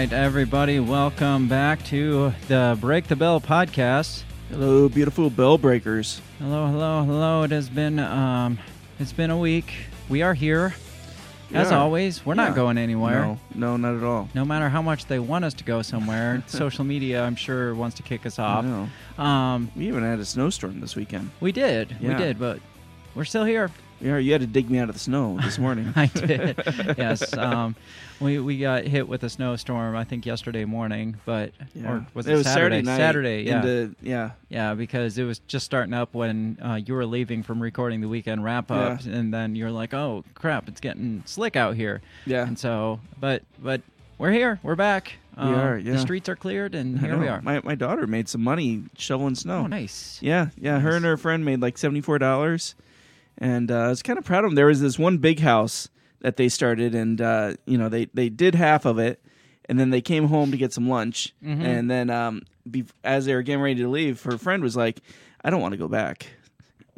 right, everybody, welcome back to the Break the Bell podcast. Hello, beautiful bell breakers. Hello, hello, hello. It has been um, it's been a week. We are here, as Yeah. always. We're not going anywhere. No, no, not at all. No matter how much they want us to go somewhere, social media, I'm sure, wants to kick us off. Um, We even had a snowstorm this weekend. we did, we did, but we're still here. Yeah, you had to dig me out of the snow this morning. I did. yes. Um, we we got hit with a snowstorm. I think yesterday morning, but Yeah. or was it, was Saturday? night. Saturday. Yeah. Into, yeah. Yeah, because it was just starting up when uh, you were leaving from recording the weekend wrap up, and then you're like, "Oh crap, it's getting slick out here." Yeah. And so, but but we're here, we're back. We Uh, are, The streets are cleared, and here we are. My, my daughter made some money shoveling snow. oh, nice. Yeah, yeah. Her and her friend made like seventy four dollars, and uh, I was kind of proud of them. There was this one big house that they started, and uh, you know they they did half of it, and then they came home to get some lunch, Mhm. and then um, be- as they were getting ready to leave, her friend was like, "I don't want to go back."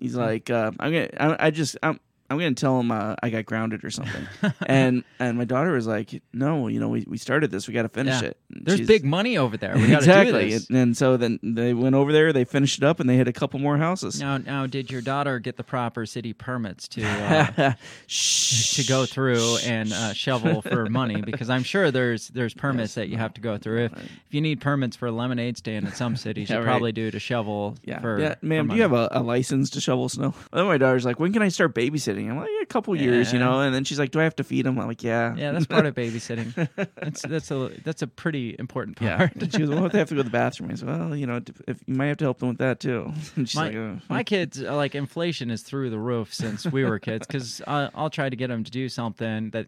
He's like, uh, "I'm gonna, I, I just." I'm, I'm gonna tell him uh, I got grounded or something, and and my daughter was like, "No, you know, we, we started this, we got to finish Yeah. it." And There's big money over there. We exactly, do this. And, and so then they went over there, they finished it up, and they hit a couple more houses. Now, now, did your daughter get the proper city permits to uh, to go through and uh, shovel for money? Because I'm sure there's there's permits that you have to go through. If if you need permits for a lemonade stand in some cities, Yeah, you right. probably do to shovel. Yeah, for, yeah, ma'am. Do you have a, a license to shovel snow? Then my daughter's like, "When can I start babysitting?" I'm like, "A couple years, you know." And then she's like, "Do I have to feed him?" I'm like, "Yeah." Yeah, that's part of babysitting. That's that's a that's a pretty important Yeah. part. And she goes, "Well, if they have to go to the bathroom." I said, "Well, you know, if you might have to help them with that too." And she's my, like, "Oh." my kids uh, like inflation is through the roof since we were kids because I'll try to get them to do something that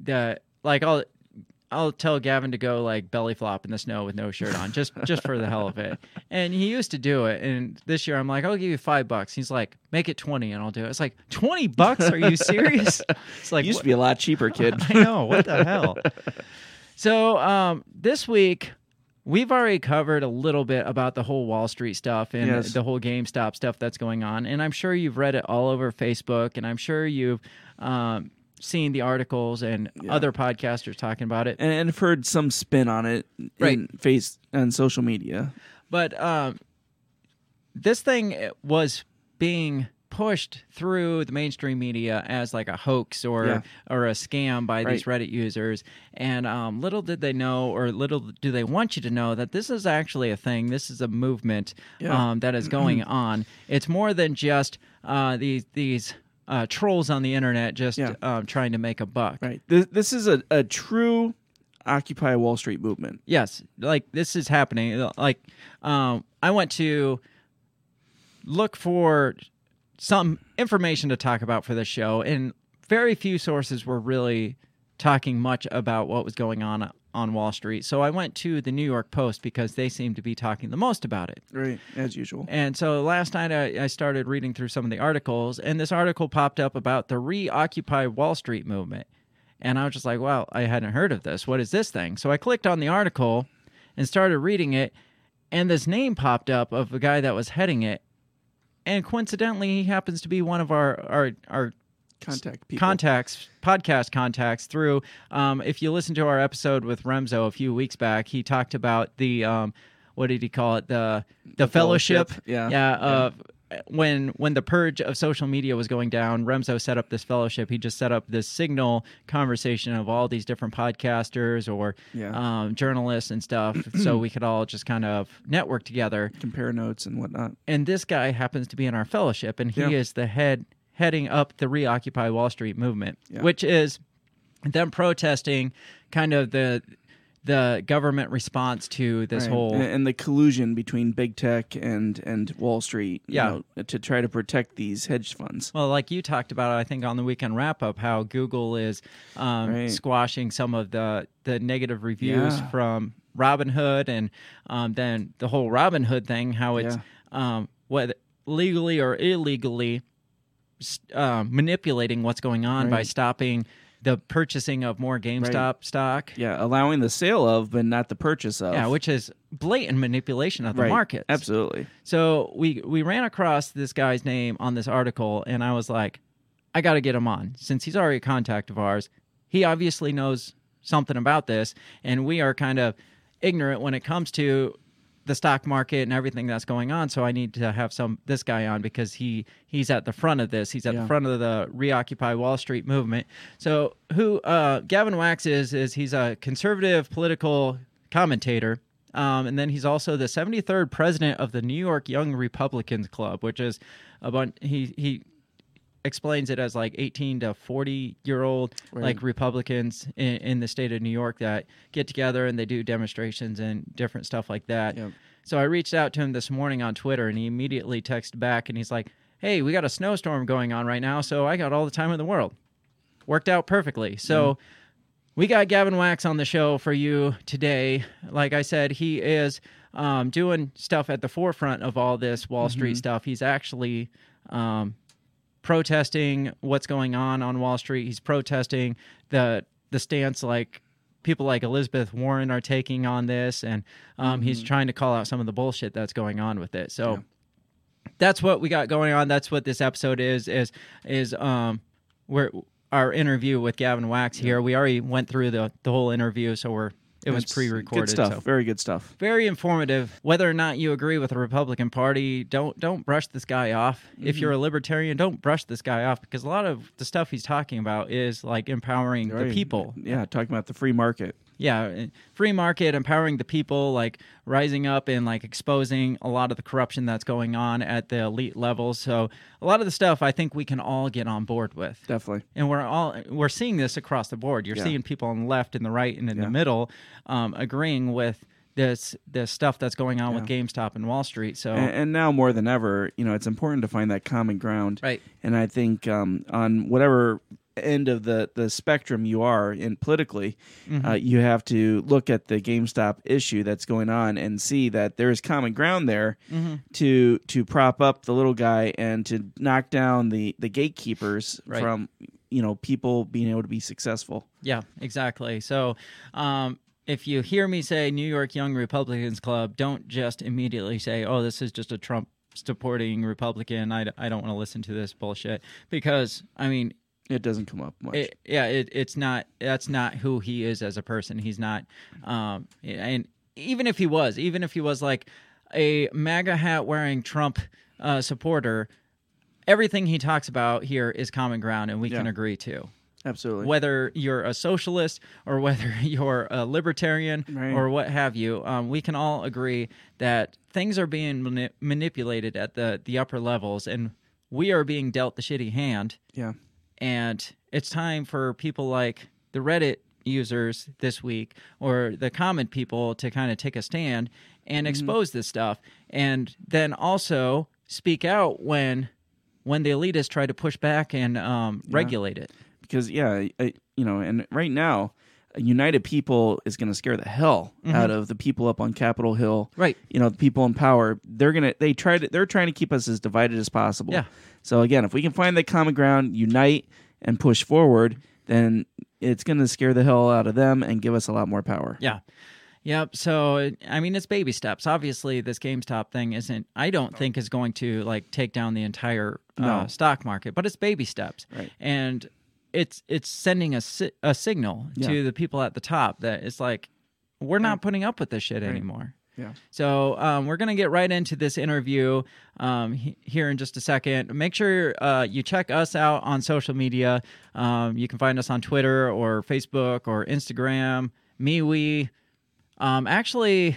that like I'll I'll tell Gavin to go like belly flop in the snow with no shirt on just just for the hell of it. And he used to do it. And this year I'm like I'll give you five bucks. He's like make it 20 and I'll do it. It's like 20 bucks? Are you serious? It's like It used what- to be a lot cheaper, kid. I know. What the hell. So um, this week we've already covered a little bit about the whole Wall Street stuff and Yes. the whole GameStop stuff that's going on, and I'm sure you've read it all over Facebook, and I'm sure you've um, seen the articles and Yeah. other podcasters talking about it. and, and I've heard some spin on it Right. in face on social media. But um, this thing was being pushed through the mainstream media as like a hoax or Yeah. or a scam by these Reddit users, and um, little did they know, or little do they want you to know, that this is actually a thing. This is a movement Yeah. um, that is going on. It's more than just uh, these these. Uh, trolls on the internet just Yeah. um, trying to make a buck. Right. This, this is a, a true Occupy Wall Street movement. Yes, like this is happening. Like, um, I went to look for some information to talk about for this show, and very few sources were really talking much about what was going on on Wall Street. So I went to the New York Post because they seem to be talking the most about it. Right. As usual. And so last night I, I started reading through some of the articles, and this article popped up about the Reoccupy Wall Street movement. And I was just like, wow, I hadn't heard of this. What is this thing? So I clicked on the article and started reading it, and this name popped up of a guy that was heading it. And coincidentally, he happens to be one of our, our, our Contact people. contacts, podcast contacts through. Um, if you listen to our episode with Remzo a few weeks back, he talked about the um, what did he call it? The the, fellowship. fellowship, yeah. yeah. Uh, when when the purge of social media was going down, Remzo set up this fellowship. He just set up this signal conversation of all these different podcasters or Yeah. um, journalists and stuff, so we could all just kind of network together Compare notes and whatnot. and this guy happens to be in our fellowship and he Yeah. is the head heading up the reoccupy wall street movement Yeah. which is them protesting kind of the the government response to this Right. whole and, and the collusion between big tech and and Wall Street, you Yeah. know, to try to protect these hedge funds. well, like you talked about, I think on the weekend wrap up, how Google is um, Right. squashing some of the the negative reviews Yeah. from Robinhood, and um, then the whole Robinhood thing, how it's um, whether legally or illegally um, manipulating what's going on by stopping the purchasing of more GameStop stock. Yeah, allowing the sale of, but not the purchase of. Yeah, which is blatant manipulation of the right. market. Absolutely. So we we ran across this guy's name on this article, and I was like, I got to get him on since he's already a contact of ours. He obviously knows something about this, and we are kind of ignorant when it comes to the stock market and everything that's going on. So I need to have some this guy on because he he's at the front of this. He's at Yeah. the front of the reoccupy Wall Street movement. So who uh, Gavin Wax is is he's a conservative political commentator. Um, and then he's also the 73rd president of the New York Young Republicans Club, which is a bunch. He he explains it as like 18 to 40 year old Right. like Republicans in, in the state of New York that get together and they do demonstrations and different stuff like that. Yep. So I reached out to him this morning on Twitter and he immediately texted back and he's like, "Hey, we got a snowstorm going on right now, so I got all the time in the world." Worked out perfectly. So we got Gavin Wax on the show for you today. Like I said, he is um, doing stuff at the forefront of all this Wall Street stuff. He's actually um, protesting what's going on on Wall Street. He's protesting the the stance like people like Elizabeth Warren are taking on this, and um, he's trying to call out some of the bullshit that's going on with it. So. Yeah. That's what we got going on. That's what this episode is. Is is um, we're our interview with Gavin Wax here. We already went through the the whole interview, so we're it was pre-recorded. Good stuff. so Very good stuff. very informative. Whether or not you agree with the Republican Party, don't don't brush this guy off. If mm-hmm. you're a libertarian, don't brush this guy off because a lot of the stuff he's talking about is like empowering the people. Yeah, talking about the free market. Yeah, uh, free market, empowering the people, like rising up and like exposing a lot of the corruption that's going on at the elite levels. So a lot of the stuff I think we can all get on board with Definitely. and we're all we're seeing this across the board. You're Yeah. seeing people on the left and the right and in Yeah. the middle um, agreeing with this this stuff that's going on with GameStop and Wall Street. So And, and now more than ever, you know, it's important to find that common ground. right, And I think um, on whatever end of the, the spectrum you are in politically, Mm-hmm. uh, you have to look at the GameStop issue that's going on and see that there is common ground there Mm-hmm. to to prop up the little guy and to knock down the the gatekeepers Right. from you know people being able to be successful. yeah, exactly. So um, if you hear me say New York Young Republicans Club, don't just immediately say, "Oh, this is just a Trump." Supporting Republican, I, I don't want to listen to this bullshit because I mean It doesn't come up much. it, yeah, it, it's not. That's not who he is as a person. He's not. Um, and even if he was, even if he was like a MAGA hat wearing Trump uh, supporter, everything he talks about here is common ground, and we can agree to. Absolutely. Whether you're a socialist or whether you're a libertarian Right. or what have you, um, we can all agree that things are being mani- manipulated at the the upper levels, and we are being dealt the shitty hand yeah. And it's time for people like the Reddit users this week or the common people to kind of take a stand and expose this stuff and then also speak out when when the elitists try to push back and um, regulate it. Because yeah, I, you know, and right now, united people is going to scare the hell out of the people up on Capitol Hill. Right. You know, the people in power. They're gonna they try to they're trying to keep us as divided as possible. Yeah. So again, if we can find the common ground, unite and push forward, then it's going to scare the hell out of them and give us a lot more power. yeah Yep. So I mean, it's baby steps. Obviously, this GameStop thing isn't. I don't think is going to like take down the entire uh, No. stock market, but it's baby steps. Right. And it's it's sending a si- a signal Yeah. to the people at the top that it's like we're not putting up with this shit anymore. Yeah. So um, we're gonna get right into this interview um, he- here in just a second. Make sure uh, you check us out on social media. Um, you can find us on Twitter or Facebook or Instagram. MeWe. Um, actually,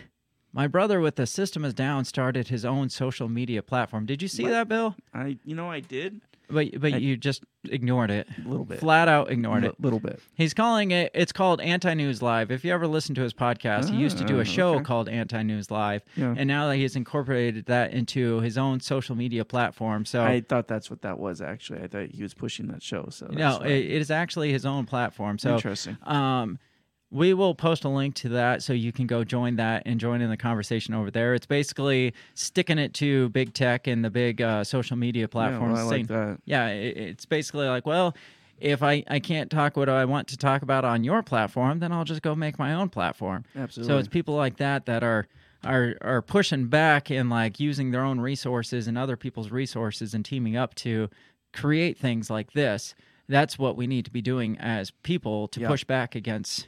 my brother with the System is Down started his own social media platform. Did you see that, Bill? I you know I did But but you just ignored it. a little bit. Flat out ignored a it. A little bit. He's calling it. It's called Anti News Live. If you ever listen to his podcast, he used to do Ah, a show okay. called Anti News Live, Yeah. and now that he's incorporated that into his own social media platform. So I thought that's what that was actually. I thought he was pushing that show. So no, it, it is actually his own platform. So interesting. um, we will post a link to that so you can go join that and join in the conversation over there. It's basically sticking it to big tech and the big uh, social media Yeah, platforms. well, I saying, like yeah, it, it's basically like, well, if I, I can't talk what I want to talk about on your platform, then I'll just go make my own platform. Absolutely. So it's people like that that are are are pushing back and like using their own resources and other people's resources and teaming up to create things like this. That's what we need to be doing as people to Yeah. push back against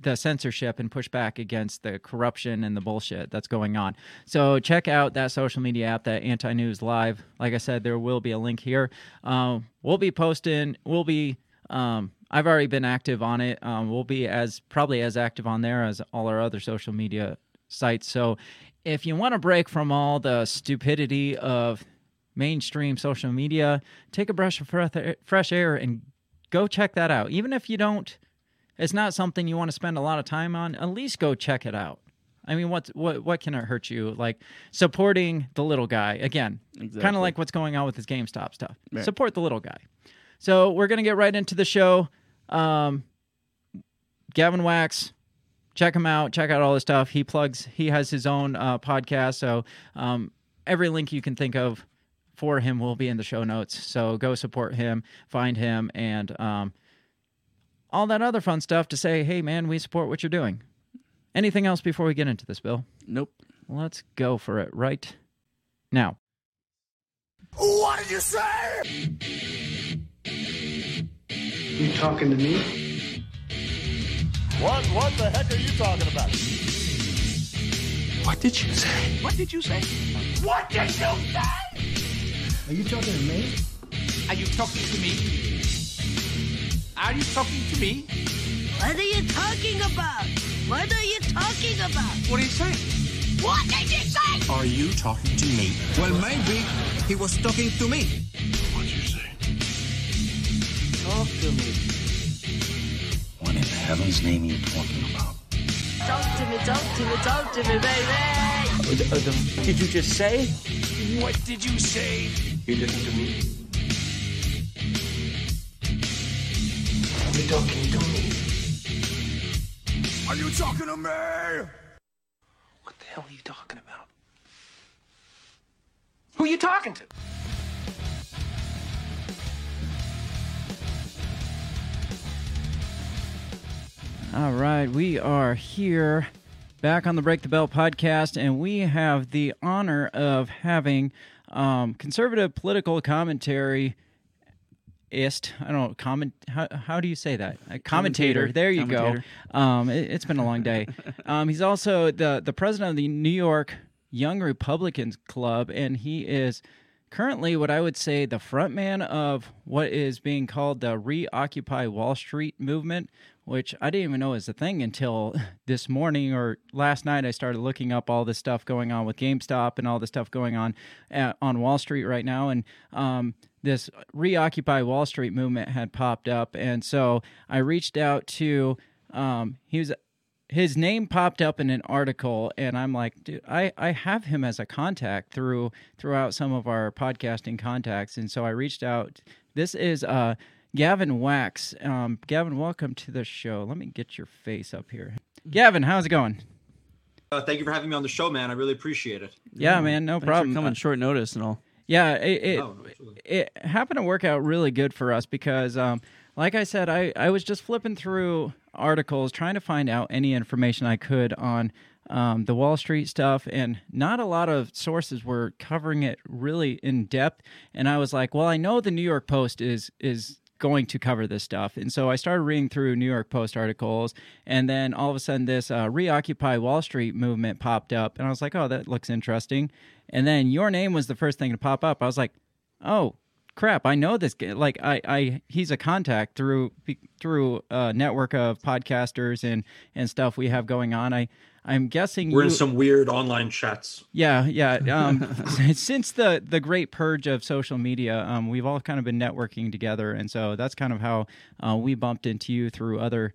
the censorship and push back against the corruption and the bullshit that's going on. So check out that social media app, that Anti News Live. Like I said, there will be a link here. Um, we'll be posting. We'll be. Um, I've already been active on it. Um, we'll be as probably as active on there as all our other social media sites. So if you want to break from all the stupidity of mainstream social media, take a brush of fresh air and go check that out. Even if you don't, it's not something you want to spend a lot of time on. At least go check it out. I mean, what what what can it hurt you? Like supporting the little guy again, exactly. kind of like what's going on with this GameStop stuff. Right. Support the little guy. So we're gonna get right into the show. Um, Gavin Wax, check him out. Check out all his stuff. He plugs. He has his own uh, podcast. So um, every link you can think of for him will be in the show notes. So go support him, find him, and um, all that other fun stuff to say, hey, man, we support what you're doing. Anything else before we get into this, Bill? Nope. Let's go for it right now. What did you say? You talking to me? What? What the heck are you talking about? What did you say? What did you say? What did you say? Are you talking to me? Are you talking to me? Are you talking to me? What are you talking about? What are you talking about? What are you saying? What did you say? Are you talking to me? Well, maybe he was talking to me. What'd you say? Talk to me. What in heaven's name are you talking about? Talk to me, talk to me, talk to me, baby. Did you just say? What did you say? You listen to me. You talking to me? Are you talking to me? What the hell are you talking about? Who are you talking to? All right, we are here back on the Break the Bell podcast, and we have the honor of having um, conservative political commentary. Ist I don't know comment how how do you say that a commentator, Commentator. there you Commentator. go um it, has been a long day um he's also the the president of the New York Young Republicans Club and he is currently what I would say the frontman of what is being called the Reoccupy Wall Street movement, which I didn't even know was a thing until this morning or last night. I started looking up all this stuff going on with GameStop and all the stuff going on at, on Wall Street right now, and um, this Reoccupy Wall Street movement had popped up, and so I reached out to. Um, he was his name popped up in an article and i'm like dude i i have him as a contact through throughout some of our podcasting contacts. And so i reached out. This is uh gavin wax. Um gavin welcome to the show. Let me get your face up here. Gavin how's it going? Uh, thank you for having me on the show, man. I really appreciate it. yeah man no Thanks problem. For coming short notice and all. Yeah, it it, Oh, it happened to work out really good for us because, um, like I said, I, I was just flipping through articles trying to find out any information I could on um, the Wall Street stuff, and not a lot of sources were covering it really in depth. And I was like, well, I know the New York Post is is going to cover this stuff. And so I started reading through New York Post articles, and then all of a sudden, this uh, Reoccupy Wall Street movement popped up, and I was like, oh, that looks interesting. And then your name was the first thing to pop up. I was like, oh crap, I know this guy. Like, I, I, he's a contact through through a network of podcasters and and stuff we have going on. I. I'm guessing We're you, in some weird online chats. yeah, yeah. Um, since the the great purge of social media, um, we've all kind of been networking together, and so that's kind of how uh, we bumped into you through other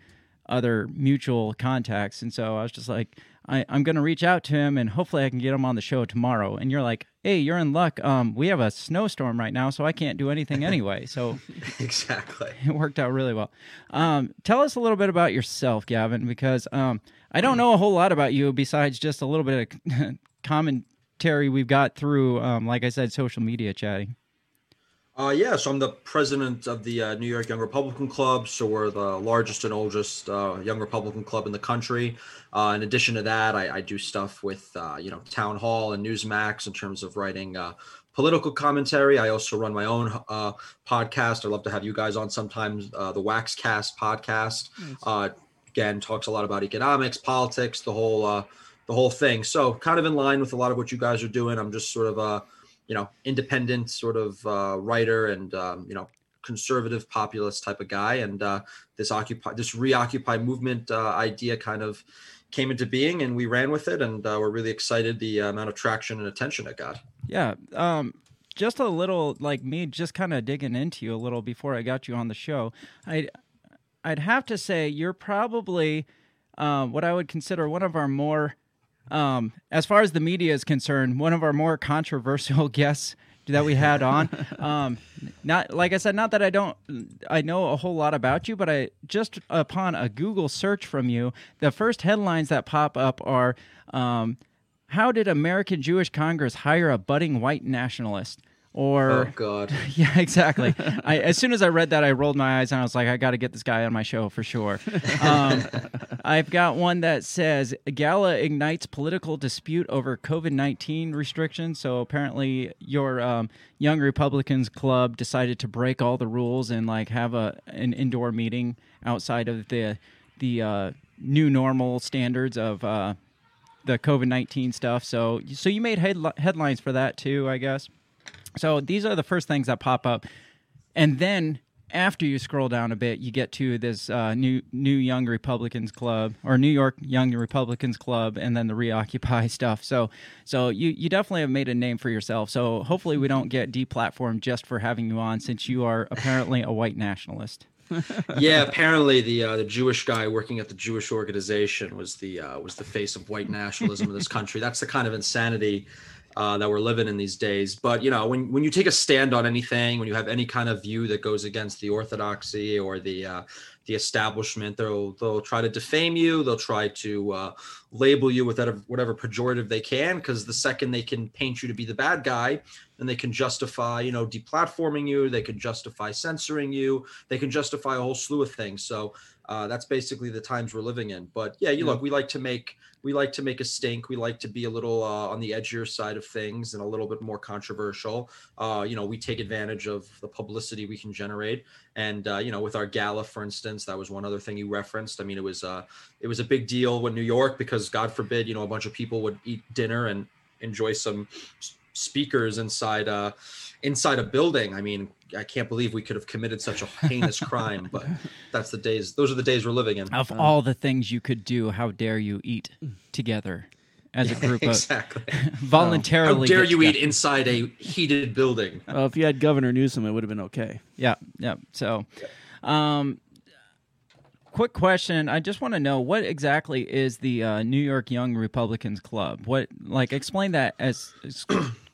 other mutual contacts. And so I was just like, I, I'm going to reach out to him, and hopefully I can get him on the show tomorrow. And you're like, Hey, you're in luck. Um, we have a snowstorm right now, so I can't do anything anyway. So exactly. it worked out really well. Um, tell us a little bit about yourself, Gavin, because um, I don't know a whole lot about you besides just a little bit of commentary we've got through, um, like I said, social media chatting. Uh, yeah, so I'm the president of the uh, New York Young Republican Club. So we're the largest and oldest uh, young Republican club in the country. Uh, in addition to that, I, I do stuff with uh, you know Townhall and Newsmax in terms of writing uh, political commentary. I also run my own uh, podcast. I'd love to have you guys on sometimes. Uh, the Waxcast podcast. Uh, again talks a lot about economics, politics, the whole uh, the whole thing. So kind of in line with a lot of what you guys are doing. I'm just sort of a you know independent sort of uh, writer and um, you know conservative populist type of guy. And uh, this occupy this reoccupy movement uh, idea kind of came into being and we ran with it. And uh, we're really excited the amount of traction and attention it got. Yeah um just a little like me just kind of digging into you a little before i got you on the show. I i'd have to say you're probably uh, what i would consider one of our more um, as far as the media is concerned one of our more controversial guests that we had on. Um, not like I said, not that I don't, I know a whole lot about you, but I just upon a Google search from you, the first headlines that pop up are, um, "How did American Jewish Congress hire a budding white nationalist?" Or oh god, yeah, exactly. I, as soon as I read that, I rolled my eyes and I was like, I got to get this guy on my show for sure. Um, I've got one that says Gala ignites political dispute over COVID nineteen restrictions. So apparently, your um, Young Republicans Club decided to break all the rules and like have a an indoor meeting outside of the the uh, new normal standards of uh, the COVID nineteen stuff. So so you made head- headlines for that too, I guess. So these are the first things that pop up, and then after you scroll down a bit, you get to this uh, new New Young Republicans Club or New York Young Republicans Club, and then the Reoccupy stuff. So, so you you definitely have made a name for yourself. So hopefully we don't get deplatformed just for having you on, since you are apparently a white nationalist. yeah, apparently the uh, the Jewish guy working at the Jewish organization was the uh, was the face of white nationalism in this country. That's the kind of insanity uh, that we're living in these days. But you know, when when you take a stand on anything, when you have any kind of view that goes against the orthodoxy or the uh, the establishment, they'll they'll try to defame you. They'll try to uh, label you with whatever, whatever pejorative they can, because the second they can paint you to be the bad guy, then they can justify you know deplatforming you. They can justify censoring you. They can justify a whole slew of things. So uh, that's basically the times we're living in. But yeah, you yeah. look, we like to make we like to make a stink. We like to be a little uh, on the edgier side of things and a little bit more controversial. Uh, you know, we take advantage of the publicity we can generate. And uh, you know, with our gala, for instance, that was one other thing you referenced. I mean, it was uh, it was a big deal with New York because God forbid, you know, a bunch of people would eat dinner and enjoy some speakers inside uh inside a building i mean i can't believe we could have committed such a heinous crime but that's the days those are the days we're living in of all the things you could do how dare you eat together as a group exactly. of voluntarily how dare you eat inside a heated building well if you had governor newsom it would have been okay yeah yeah so um quick question. I just want to know what exactly is the uh, New York Young Republicans Club? What like explain that as, as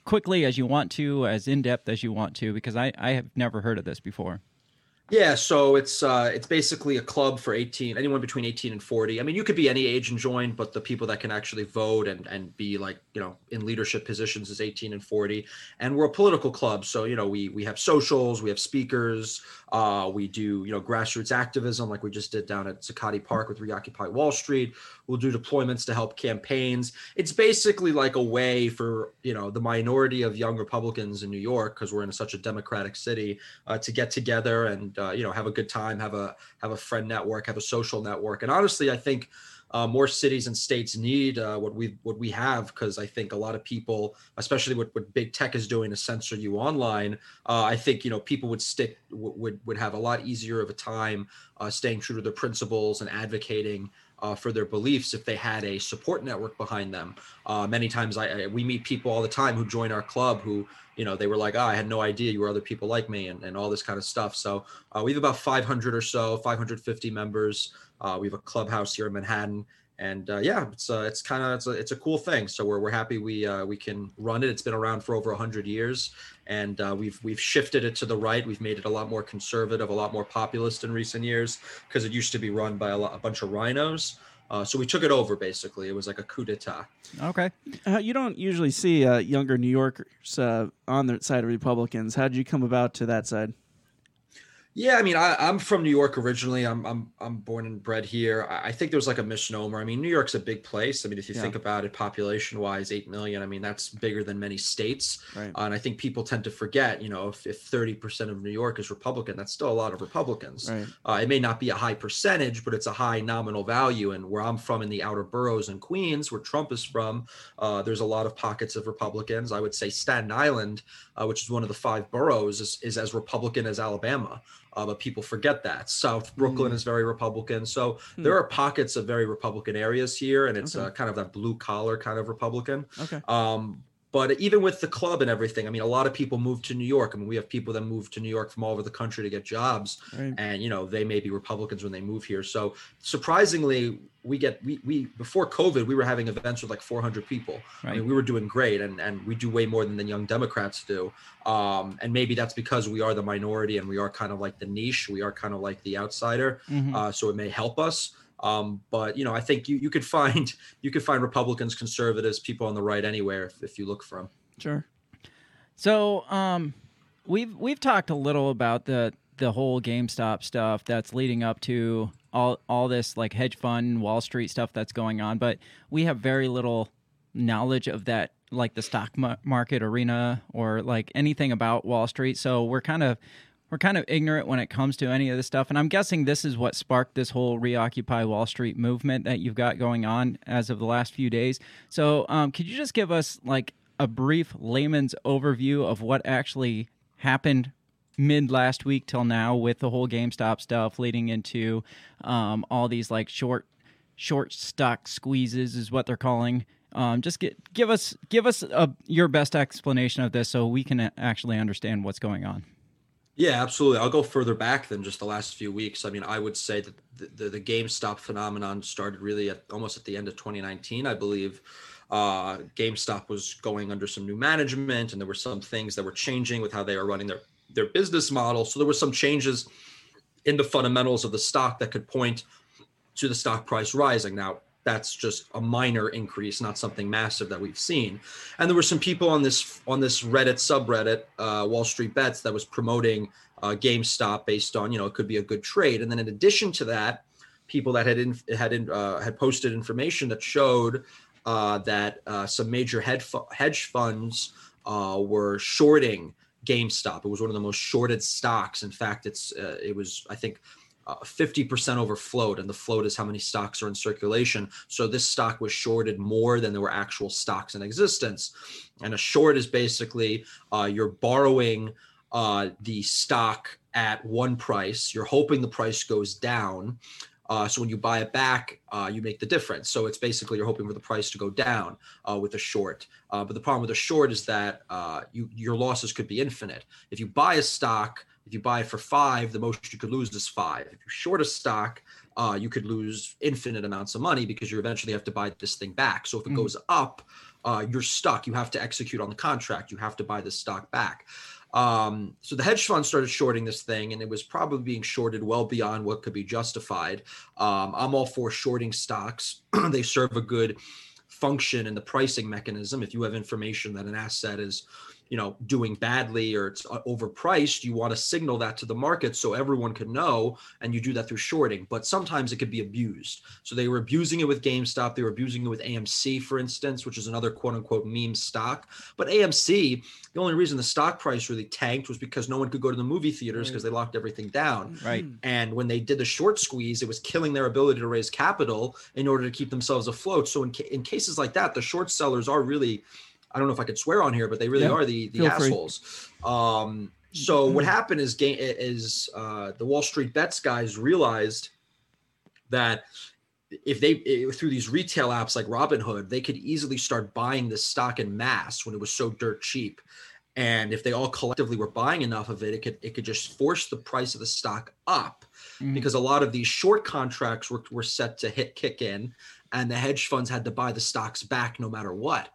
quickly as you want to, as in depth as you want to, because I I have never heard of this before. Yeah, so it's uh, it's basically a club for 18, anyone between 18 and 40. I mean, you could be any age and join, but the people that can actually vote and and be like you know in leadership positions is 18 and 40. And we're a political club, so you know we we have socials, we have speakers, uh, we do you know grassroots activism like we just did down at Zuccotti Park with Reoccupy Wall Street. We'll do deployments to help campaigns. It's basically like a way for you know the minority of young Republicans in New York because we're in such a democratic city uh, to get together and uh, you know have a good time, have a have a friend network, have a social network. And honestly, I think uh, more cities and states need uh, what we what we have because I think a lot of people, especially what, what big tech is doing to censor you online, uh, I think you know people would stick would would have a lot easier of a time uh, staying true to their principles and advocating uh, for their beliefs if they had a support network behind them. Uh, many times I, I, we meet people all the time who join our club who you know they were like oh, I had no idea you were other people like me and, and all this kind of stuff. So we have about 500 or so, 550 members. Uh, we have a clubhouse here in Manhattan. And uh, yeah, it's uh, it's kind of it's a, it's a cool thing. So we're, we're happy we we can run it. It's been around for over hundred years, and uh, we've we've shifted it to the right. We've made it a lot more conservative, a lot more populist in recent years because it used to be run by a, lot, a bunch of RINOs. Uh, so we took it over basically. It was like a coup d'état. Okay. Uh, you don't usually see uh, younger New Yorkers uh, on the side of Republicans. How did you come about to that side? Yeah, I mean, I, I'm from New York originally. I'm I'm I'm born and bred here. I, I think there's like a misnomer. I mean, New York's a big place. I mean, if you Yeah. think about it, population wise, eight million. I mean, that's bigger than many states. Right. Uh, and I think people tend to forget. You know, if if 30 percent of New York is Republican, that's still a lot of Republicans. Right. Uh, it may not be a high percentage, but it's a high nominal value. And where I'm from in the outer boroughs and Queens, where Trump is from, uh, there's a lot of pockets of Republicans. I would say Staten Island, uh, which is one of the five boroughs, is, is as Republican as Alabama. Uh, but people forget that. South Brooklyn Mm. is very Republican. So Hmm. there are pockets of very Republican areas here, and it's Okay. uh, kind of that blue collar kind of Republican. Okay. Um, but even with the club and everything, I mean, a lot of people move to New York. I mean, we have people that move to New York from all over the country to get jobs, Right. and you know they may be Republicans when they move here. So surprisingly, we get we we before COVID, we were having events with like 400 people. I mean, we were doing great, and and we do way more than the Young Democrats do. Um, and maybe that's because we are the minority and we are kind of like the niche. We are kind of like the outsider. Mhm. Uh, so it may help us. Um, but you know, I think you you could find you could find Republicans, conservatives, people on the right anywhere if, if you look for them. Sure. So, um, we've we've talked a little about the the whole GameStop stuff that's leading up to all all this like hedge fund Wall Street stuff that's going on, but we have very little knowledge of that like the stock market arena or like anything about Wall Street. So we're kind of we're kind of ignorant when it comes to any of this stuff. And I'm guessing this is what sparked this whole reoccupy Wall Street movement that you've got going on as of the last few days. So, um, could you just give us like a brief layman's overview of what actually happened mid last week till now with the whole GameStop stuff leading into um, all these like short short stock squeezes is what they're calling. Um, just get, give us give us a, your best explanation of this so we can actually understand what's going on. Yeah, absolutely. I'll go further back than just the last few weeks. I mean, I would say that the, the, the GameStop phenomenon started really at almost at the end of 2019, I believe. Uh, GameStop was going under some new management, and there were some things that were changing with how they are running their their business model. So there were some changes in the fundamentals of the stock that could point to the stock price rising. Now, that's just a minor increase, not something massive that we've seen. And there were some people on this on this Reddit subreddit, uh, Wall Street Bets, that was promoting uh, GameStop based on you know it could be a good trade. And then in addition to that, people that had in, had in, uh, had posted information that showed uh, that uh, some major hedge fu- hedge funds uh, were shorting GameStop. It was one of the most shorted stocks. In fact, it's it was I think 50% over float, and the float is how many stocks are in circulation. So this stock was shorted more than there were actual stocks in existence. And a short is basically uh, you're borrowing uh, the stock at one price, you're hoping the price goes down. Uh, so when you buy it back, uh, you make the difference. So it's basically you're hoping for the price to go down uh, with a short. Uh, but the problem with a short is that uh, you, your losses could be infinite. If you buy a stock, if you buy for five, the most you could lose is five. If you short a stock, uh, you could lose infinite amounts of money because you eventually have to buy this thing back. So if it Mhm. goes up, uh, you're stuck. You have to execute on the contract. You have to buy the stock back. Um, so the hedge fund started shorting this thing, and it was probably being shorted well beyond what could be justified. Um, I'm all for shorting stocks. they serve a good function in the pricing mechanism. If you have information that an asset is, you know, doing badly or it's uh, overpriced, you want to signal that to the market so everyone can know, and you do that through shorting. But sometimes it could be abused. So they were abusing it with GameStop. They were abusing it with AMC, for instance, which is another quote unquote meme stock. But AMC, the only reason the stock price really tanked was because no one could go to the movie theaters because they locked everything down. Right. And when they did the short squeeze, it was killing their ability to raise capital in order to keep themselves afloat. So in, ca- in cases like that, the short sellers are really, I don't know if I could swear on here, but they really Yeah, are the the assholes. Um, so what happened is, is uh, the Wall Street bets guys realized that if they through these retail apps like Robinhood, they could easily start buying this stock in mass when it was so dirt cheap. And if they all collectively were buying enough of it, it could it could just force the price of the stock up Mhm. because a lot of these short contracts were, were set to hit kick in and the hedge funds had to buy the stocks back no matter what.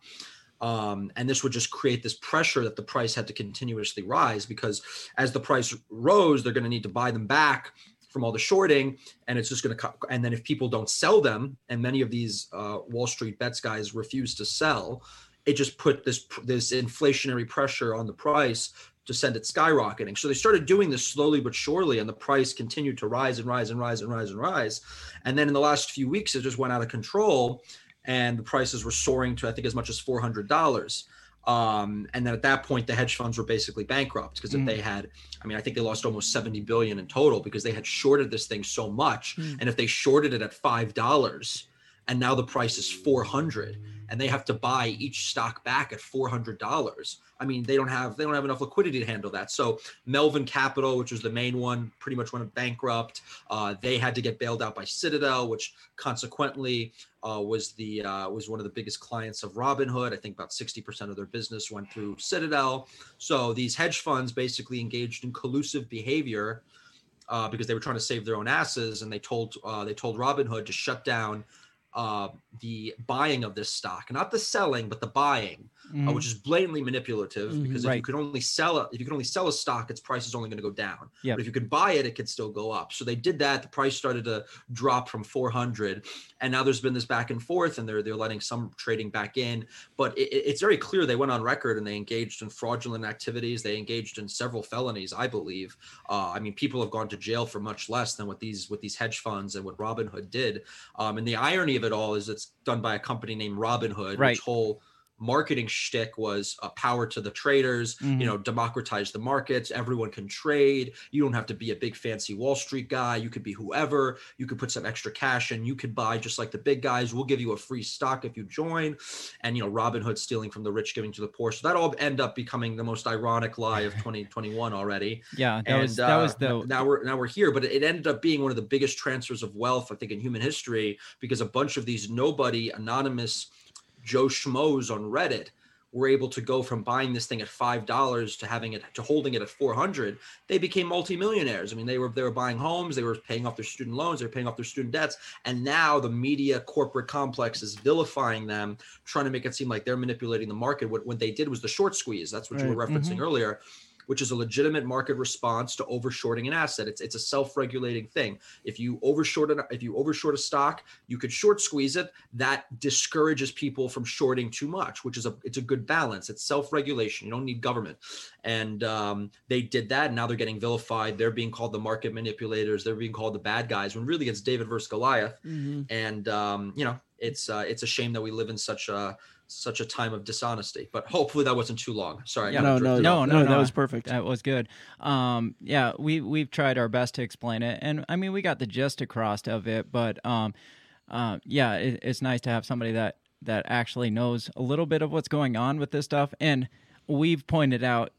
Um, and this would just create this pressure that the price had to continuously rise because as the price rose, they're going to need to buy them back from all the shorting, and it's just going to. And then if people don't sell them, and many of these uh, Wall Street bets guys refuse to sell, it just put this this inflationary pressure on the price to send it skyrocketing. So they started doing this slowly but surely, and the price continued to rise and rise and rise and rise and rise. And then in the last few weeks, it just went out of control, and the prices were soaring to I think as much as four hundred dollars. Um, and then at that point, the hedge funds were basically bankrupt because if they had, I mean, I think they lost almost 70 billion in total because they had shorted this thing so much. And if they shorted it at five dollars, and now the price is 400 and they have to buy each stock back at $400 i mean they don't have they don't have enough liquidity to handle that. So melvin capital which was the main one pretty much went bankrupt. Uh, they had to get bailed out by citadel which consequently uh, was the uh, was one of the biggest clients of robinhood. I think about 60% of their business went through citadel. So these hedge funds basically engaged in collusive behavior uh, because they were trying to save their own asses, and they told uh, they told Robinhood to shut down uh, the buying of this stock, not the selling, but the buying, uh, which is blatantly manipulative. Because if you could only sell it, if you could only sell a stock, its price is only going to go down. Yep. But if you could buy it, it could still go up. So they did that. The price started to drop from 400, and now there's been this back and forth, and they're they're letting some trading back in. But it, it- it's very clear they went on record and they engaged in fraudulent activities. They engaged in several felonies, I believe. Uh, I mean, people have gone to jail for much less than what these what these hedge funds and what Robinhood did. Um, and the irony of it all is it's done by a company named Robinhood, Right. which whole marketing shtick was uh, power to the traders, Mm-hmm. you know, democratize the markets. Everyone can trade. You don't have to be a big fancy Wall Street guy. You could be whoever. You could put some extra cash in. You could buy just like the big guys. We'll give you a free stock if you join. And, you know, Robinhood stealing from the rich, giving to the poor. So that all end up becoming the most ironic lie of 2021 already Yeah, that and was that uh, was the now we're now we're here but it ended up being one of the biggest transfers of wealth i think in human history because a bunch of these nobody anonymous joe schmoes on reddit were able to go from buying this thing at five dollars to having it to holding it at 400 they became multimillionaires. I mean they were they were buying homes they were paying off their student loans they were paying off their student debts and now the media corporate complex is vilifying them trying to make it seem like they're manipulating the market. What, what they did was the short squeeze. That's what you were referencing mm-hmm. earlier which is a legitimate market response to overshorting an asset. It's it's a self-regulating thing. If you overshort an if you overshort a stock, you could short squeeze it. That discourages people from shorting too much, which is a it's a good balance. It's self-regulation. You don't need government. And um, they did that, and now they're getting vilified. They're being called the market manipulators. They're being called the bad guys. When really it's David versus Goliath. And um, you know, it's uh, it's a shame that we live in such a such a time of dishonesty. But hopefully that wasn't too long. Sorry. Yeah. No, no, no, no, no, no, that was perfect. That was good. Um, yeah, we we've tried our best to explain it, and I mean we got the gist across of it. But um, uh, yeah, it, it's nice to have somebody that that actually knows a little bit of what's going on with this stuff. And we've pointed out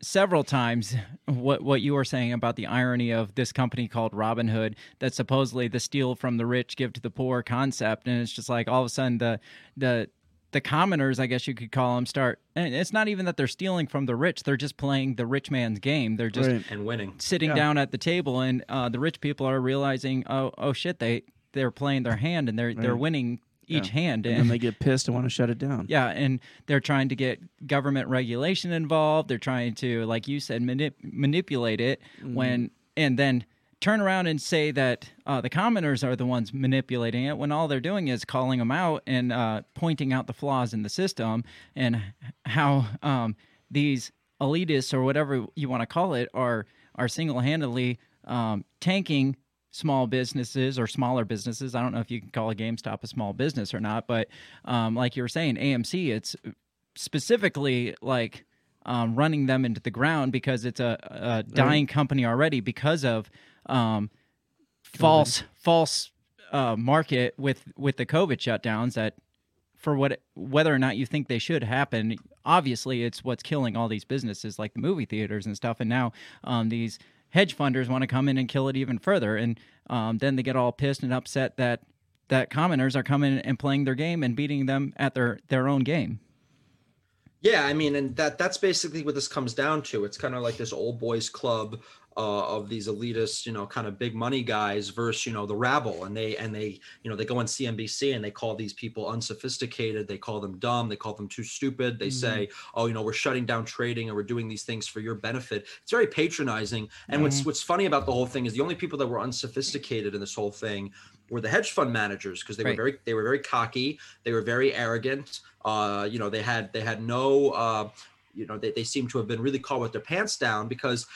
several times what what you were saying about the irony of this company called Robinhood that supposedly the steal from the rich give to the poor concept and it's just like all of a sudden the the the commoners I guess you could call them start and it's not even that they're stealing from the rich they're just playing the rich man's game they're just Right. and winning. sitting Yeah. down at the table and uh, the rich people are realizing oh oh shit they they're playing their hand and they're they're winning each Yeah. hand And then they get pissed and want to shut it down. yeah, and they're trying to get government regulation involved. They're trying to, like you said, manip- manipulate it when, and then turn around and say that uh, the commoners are the ones manipulating it when all they're doing is calling them out and uh, pointing out the flaws in the system and how um, these elitists or whatever you want to call it are are single handedly um, tanking small businesses or smaller businesses. I don't know if you can call a GameStop a small business or not, but um, like you were saying, AMC, it's specifically like um, running them into the ground because it's a, a dying company already because of um, false false uh, market with with the COVID shutdowns that for what whether or not you think they should happen obviously it's what's killing all these businesses like the movie theaters and stuff. And now um, these hedge funders want to come in and kill it even further. And um, then they get all pissed and upset that that commoners are coming and playing their game and beating them at their their own game. Yeah, I mean, and that that's basically what this comes down to. It's kind of like this old boys club uh, of these elitist, you know, kind of big money guys versus you know the rabble, and they and they you know they go on CNBC and they call these people unsophisticated. They call them dumb. They call them too stupid. They say, oh, you know, we're shutting down trading and we're doing these things for your benefit. It's very patronizing. And what's what's funny about the whole thing is the only people that were unsophisticated in this whole thing were the hedge fund managers because they Right. were very they were very cocky. They were very arrogant. Uh, you know, they had they had no uh, you know they, they seem to have been really caught with their pants down because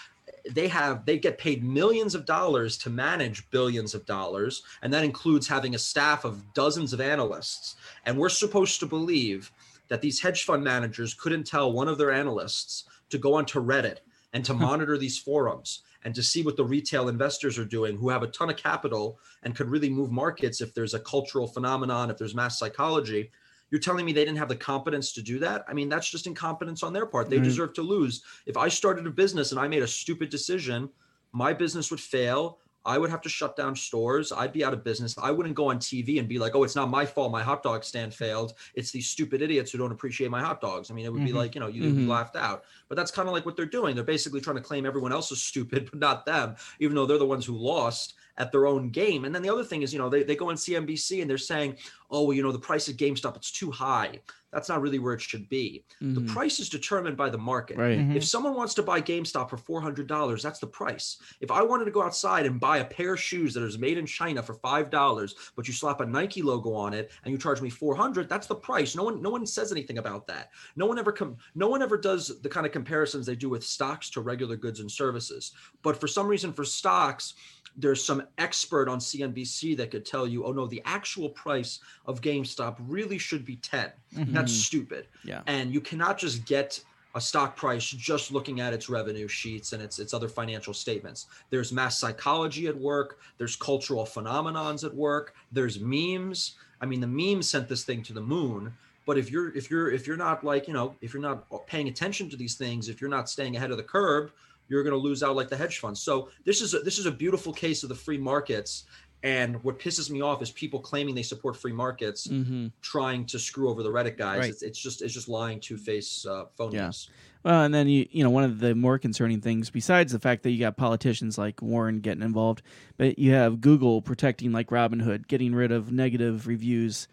they have they get paid millions of dollars to manage billions of dollars and that includes having a staff of dozens of analysts. And we're supposed to believe that these hedge fund managers couldn't tell one of their analysts to go onto reddit and to monitor these forums and to see what the retail investors are doing who have a ton of capital and could really move markets if there's a cultural phenomenon if there's mass psychology you're telling me they didn't have the competence to do that? I mean, that's just incompetence on their part. They Right. deserve to lose. If I started a business and I made a stupid decision, my business would fail. I would have to shut down stores. I'd be out of business. I wouldn't go on TV and be like, "Oh, it's not my fault. My hot dog stand failed. It's these stupid idiots who don't appreciate my hot dogs." I mean, it would be Mhm. like, you know, you'd be Mhm. laughed out. But that's kind of like what they're doing. They're basically trying to claim everyone else is stupid, but not them, even though they're the ones who lost at their own game. And then the other thing is, you know, they, they go on CNBC and they're saying, oh, well, you know, the price of GameStop, it's too high. That's not really where it should be. The Mhm. price is determined by the market. Right. Mhm. If someone wants to buy GameStop for $400, that's the price. If I wanted to go outside and buy a pair of shoes that is made in China for $5, but you slap a Nike logo on it and you charge me 400, that's the price. No one no one says anything about that. No one ever com- no one ever does the kind of comparisons they do with stocks to regular goods and services. But for some reason for stocks, there's some expert on CNBC that could tell you, oh no, the actual price of GameStop really should be 10. Mm-hmm. That's stupid. Yeah. And you cannot just get a stock price just looking at its revenue sheets and its its other financial statements. There's mass psychology at work, there's cultural phenomenons at work, there's memes. I mean, the memes sent this thing to the moon. But if you're if you're if you're not like, you know, if you're not paying attention to these things, if you're not staying ahead of the curve, you're going to lose out like the hedge funds. So this is a, this is a beautiful case of the free markets. And what pisses me off is people claiming they support free markets, Mhm. trying to screw over the Reddit guys. Right. It's, it's just it's just lying two face uh, phonies. Well, and then you you know one of the more concerning things, besides the fact that you got politicians like Warren getting involved, but you have Google protecting like Robinhood, getting rid of negative reviews,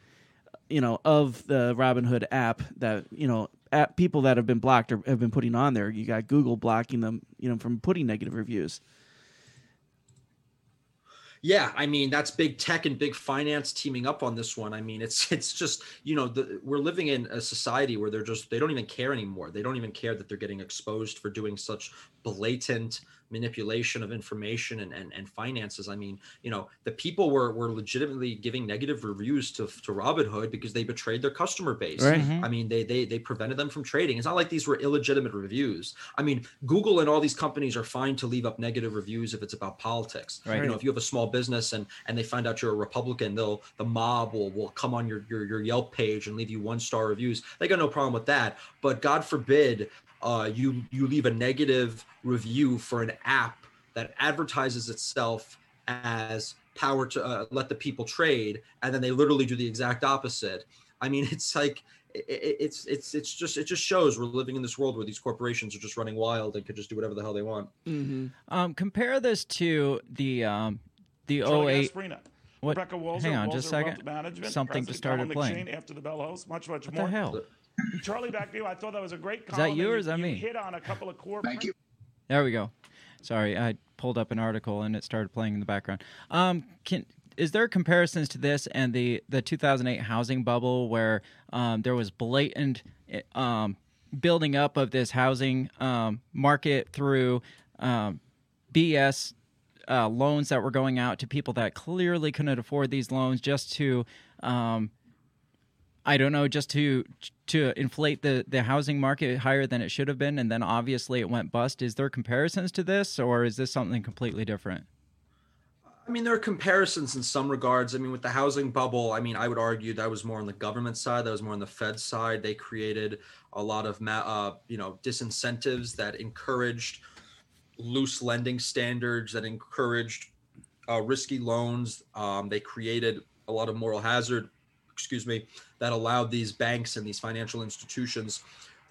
you know, of the Robinhood app that you know app people that have been blocked or have been putting on there. You got Google blocking them, you know, from putting negative reviews. Yeah, I mean that's big tech and big finance teaming up on this one. I mean it's it's just you know the, we're living in a society where they're just they don't even care anymore. They don't even care that they're getting exposed for doing such blatant manipulation of information and, and, and finances. I mean, you know, the people were, were legitimately giving negative reviews to, to Robinhood because they betrayed their customer base. Right. Mhm. I mean, they, they they prevented them from trading. It's not like these were illegitimate reviews. I mean, Google and all these companies are fine to leave up negative reviews if it's about politics. Right. You know, if you have a small business and and they find out you're a Republican, they'll the mob will will come on your your, your Yelp page and leave you one star reviews. They got no problem with that. But God forbid uh, you you leave a negative review for an app that advertises itself as power to uh, let the people trade, and then they literally do the exact opposite. I mean, it's like it, it- it's it's it's just it just shows we're living in this world where these corporations are just running wild and could just do whatever the hell they want. Mm-hmm. Um, compare this to the um, the Charlie 08 Gasparino. What- Rebecca Walzer, hang on Walzer just a second. Something just President started Connell playing. McShane after the bell host, much, much What more. the hell? Charlie, back to you. I thought that was a great Is that you and or is that you me? hit on a couple of core. Thank you. There we go. Sorry, I pulled up an article and it started playing in the background. Um, can is there comparisons to this and the the 2008 housing bubble where um, there was blatant um, building up of this housing um, market through um, BS uh, loans that were going out to people that clearly couldn't afford these loans just to um, I don't know, just to to inflate the the housing market higher than it should have been, and then obviously it went bust. Is there comparisons to this, or is this something completely different? I mean, there are comparisons in some regards. I mean, with the housing bubble, I mean, I would argue that was more on the government side. That was more on the Fed side. They created a lot of, uh, you know, disincentives that encouraged loose lending standards, that encouraged uh, risky loans. Um, they created a lot of moral hazard, excuse me, that allowed these banks and these financial institutions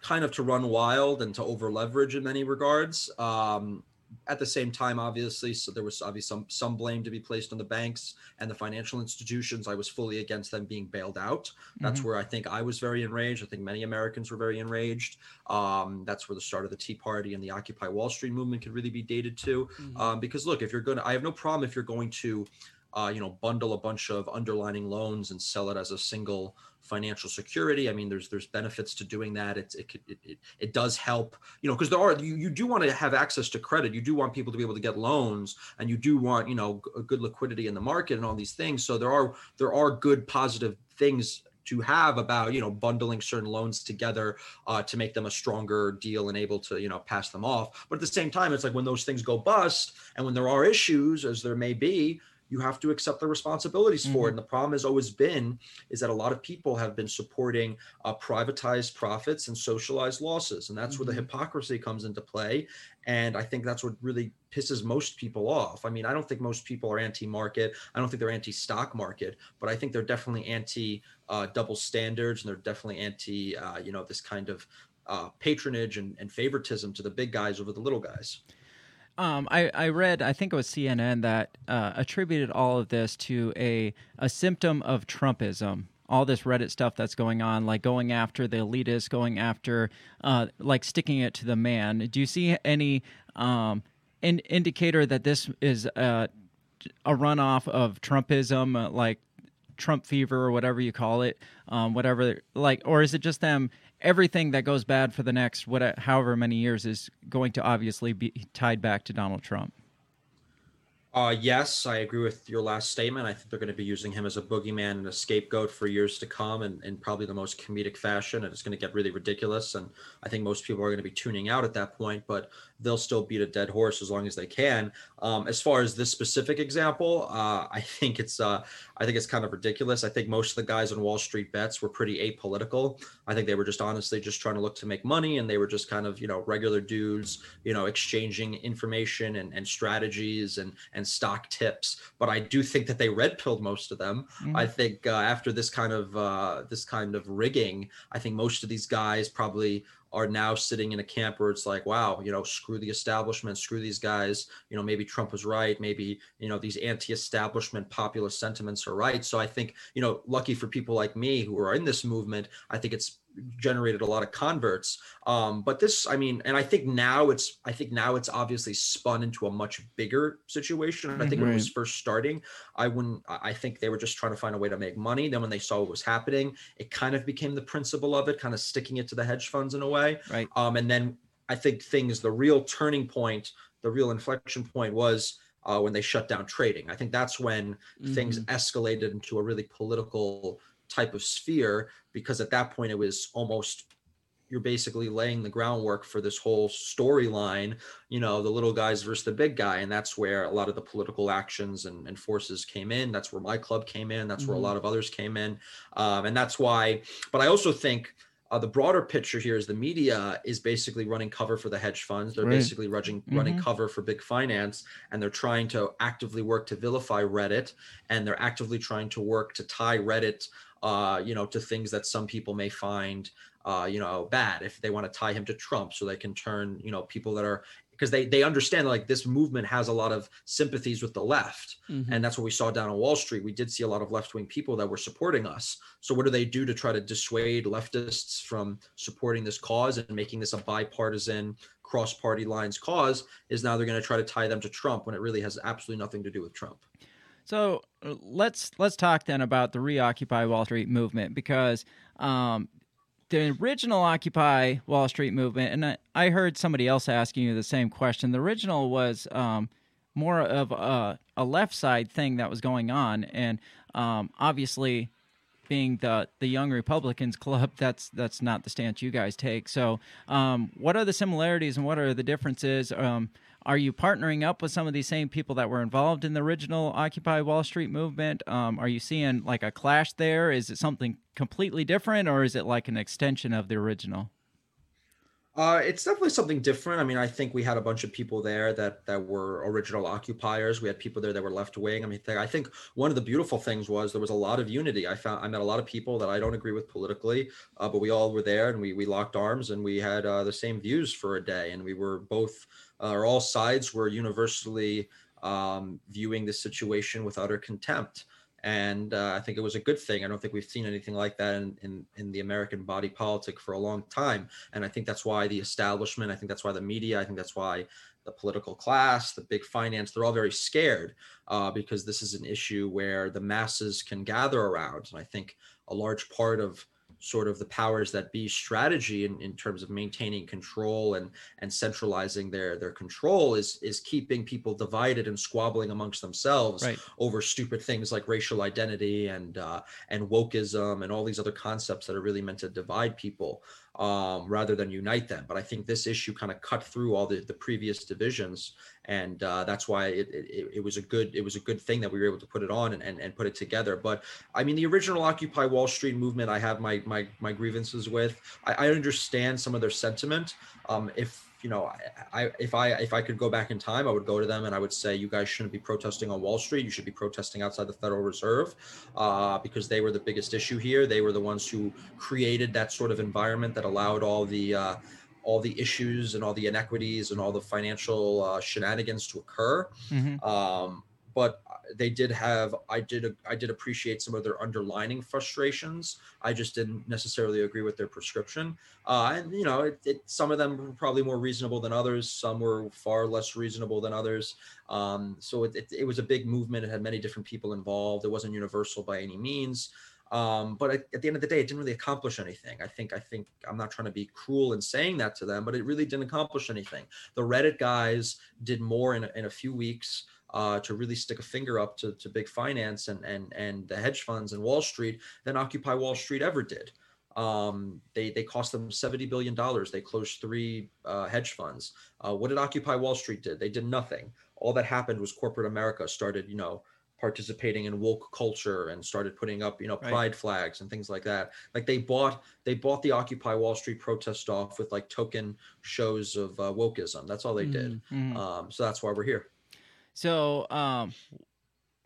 kind of to run wild and to over leverage in many regards. Um, at the same time, obviously, so there was obviously some some blame to be placed on the banks and the financial institutions. I was fully against them being bailed out. That's where I think I was very enraged. I think many Americans were very enraged. Um, that's where the start of the Tea Party and the Occupy Wall Street movement could really be dated to. Um, because look, if you're going to, I have no problem if you're going to uh, you know, bundle a bunch of underlining loans and sell it as a single financial security. I mean, there's there's benefits to doing that. It's it it it, it does help, you know, because there are you, you do want to have access to credit. You do want people to be able to get loans, and you do want you know a good liquidity in the market and all these things. So there are there are good positive things to have about you know bundling certain loans together uh, to make them a stronger deal and able to you know pass them off but at the same time it's like when those things go bust and when there are issues as there may be you have to accept the responsibilities for it. And the problem has always been is that a lot of people have been supporting uh, privatized profits and socialized losses, and that's where the hypocrisy comes into play. And I think that's what really pisses most people off. I mean, I don't think most people are anti-market. I don't think they're anti-stock market, but I think they're definitely anti uh, double standards, and they're definitely anti, uh, you know, this kind of uh, patronage and, and favoritism to the big guys over the little guys. Um, I, I read, I think it was CNN that uh, attributed all of this to a a symptom of Trumpism. All this Reddit stuff that's going on, like going after the elitists, going after, uh, like sticking it to the man. Do you see any um, in, indicator that this is uh, a runoff of Trumpism, uh, like Trump fever or whatever you call it, um, whatever, like, or is it just them everything that goes bad for the next what however many years is going to obviously be tied back to Donald Trump. Uh, yes, I agree with your last statement. I think they're going to be using him as a boogeyman and a scapegoat for years to come, and in probably the most comedic fashion. And it's going to get really ridiculous. And I think most people are going to be tuning out at that point, but they'll still beat a dead horse as long as they can. Um, as far as this specific example, uh, I think it's uh, I think it's kind of ridiculous. I think most of the guys on Wall Street bets were pretty apolitical. I think they were just honestly just trying to look to make money, and they were just kind of you know regular dudes, you know, exchanging information and, and strategies and and stock tips. But I do think that they red pilled most of them. Mm-hmm. I think uh, after this kind of uh, this kind of rigging, I think most of these guys probably are now sitting in a camp where it's like, wow, you know, screw the establishment, screw these guys. You know, maybe Trump was right. Maybe, you know, these anti establishment populist sentiments are right. So I think, you know, lucky for people like me who are in this movement, I think it's generated a lot of converts. Um, but this, I mean, and I think now it's, I think now it's obviously spun into a much bigger situation. And I think right. when it was first starting, I wouldn't, I think they were just trying to find a way to make money. Then when they saw what was happening, it kind of became the principle of it, kind of sticking it to the hedge funds in a way. Right. Um, and then I think things, the real turning point, the real inflection point was uh, when they shut down trading. I think that's when mm-hmm. things escalated into a really political type of sphere because at that point it was almost you're basically laying the groundwork for this whole storyline you know the little guys versus the big guy and that's where a lot of the political actions and, and forces came in that's where my club came in that's mm-hmm. where a mm-hmm. lot of others came in um, and that's why but i also think uh, the broader picture here is the media is basically running cover for the hedge funds. They're right. basically running mm-hmm. running cover for big finance, and they're trying to actively work to vilify Reddit, and they're actively trying to work to tie Reddit uh, you know, to things that some people may find, uh, you know, bad if they want to tie him to Trump, so they can turn, you know, people that are because they they understand like this movement has a lot of sympathies with the left, mm-hmm. and that's what we saw down on Wall Street. We did see a lot of left wing people that were supporting us. So what do they do to try to dissuade leftists from supporting this cause and making this a bipartisan cross party lines cause? Is now they're going to try to tie them to Trump when it really has absolutely nothing to do with Trump. So let's let's talk then about the reoccupy Wall Street movement because um, the original Occupy Wall Street movement, and I, I, heard somebody else asking you the same question. The original was um, more of a, a, left side thing that was going on, and um, obviously, being the the Young Republicans Club, that's that's not the stance you guys take. So, um, what are the similarities and what are the differences? Are you partnering up with some of these same people that were involved in the original Occupy Wall Street movement? Um, are you seeing like a clash there? Is it something completely different, or is it like an extension of the original? Uh, it's definitely something different. I mean, I think we had a bunch of people there that that were original occupiers. We had people there that were left wing. I mean, I think one of the beautiful things was there was a lot of unity. I found I met a lot of people that I don't agree with politically, uh, but we all were there and we we locked arms and we had uh, the same views for a day, and we were both or all sides were universally um, viewing the situation with utter contempt. And uh, I think it was a good thing. I don't think we've seen anything like that in, in, in the American body politic for a long time. And I think that's why the establishment, I think that's why the media, I think that's why the political class, the big finance, they're all very scared uh, because this is an issue where the masses can gather around. And I think a large part of sort of the powers that be strategy in, in terms of maintaining control and and centralizing their their control is is keeping people divided and squabbling amongst themselves Right. over stupid things like racial identity and uh, and wokeism and all these other concepts that are really meant to divide people um, rather than unite them. But I think this issue kind of cut through all the, the previous divisions, and uh, that's why it, it, it was a good it was a good thing that we were able to put it on and, and, and put it together. But I mean, the original Occupy Wall Street movement, I have my my my grievances with. I, I understand some of their sentiment. Um, if you know, I, if I if I could go back in time, I would go to them and I would say, you guys shouldn't be protesting on Wall Street. You should be protesting outside the Federal Reserve, uh, because they were the biggest issue here. They were the ones who created that sort of environment that allowed all the uh, all the issues and all the inequities and all the financial uh, shenanigans to occur. Mhm. Um, but they did have i did i did appreciate some of their underlining frustrations. I just didn't necessarily agree with their prescription. Uh, and you know it, it, some of them were probably more reasonable than others. Some were far less reasonable than others. Um, so it, it, it was a big movement. It had many different people involved. It wasn't universal by any means um, but at, at the end of the day, it didn't really accomplish anything. I think I think I'm not trying to be cruel in saying that to them, but it really didn't accomplish anything. The Reddit guys did more in a, in a few weeks uh, to really stick a finger up to, to big finance and and and the hedge funds and Wall Street than Occupy Wall Street ever did. Um, they they cost them seventy billion dollars. They closed three uh, hedge funds. Uh, what did Occupy Wall Street did? They did nothing. All that happened was corporate America started, you know, participating in woke culture and started putting up, you know, Right. pride flags and things like that. Like they bought they bought the Occupy Wall Street protest off with like token shows of uh, wokeism. That's all they did. Mhm. Um, so that's why we're here. So, um,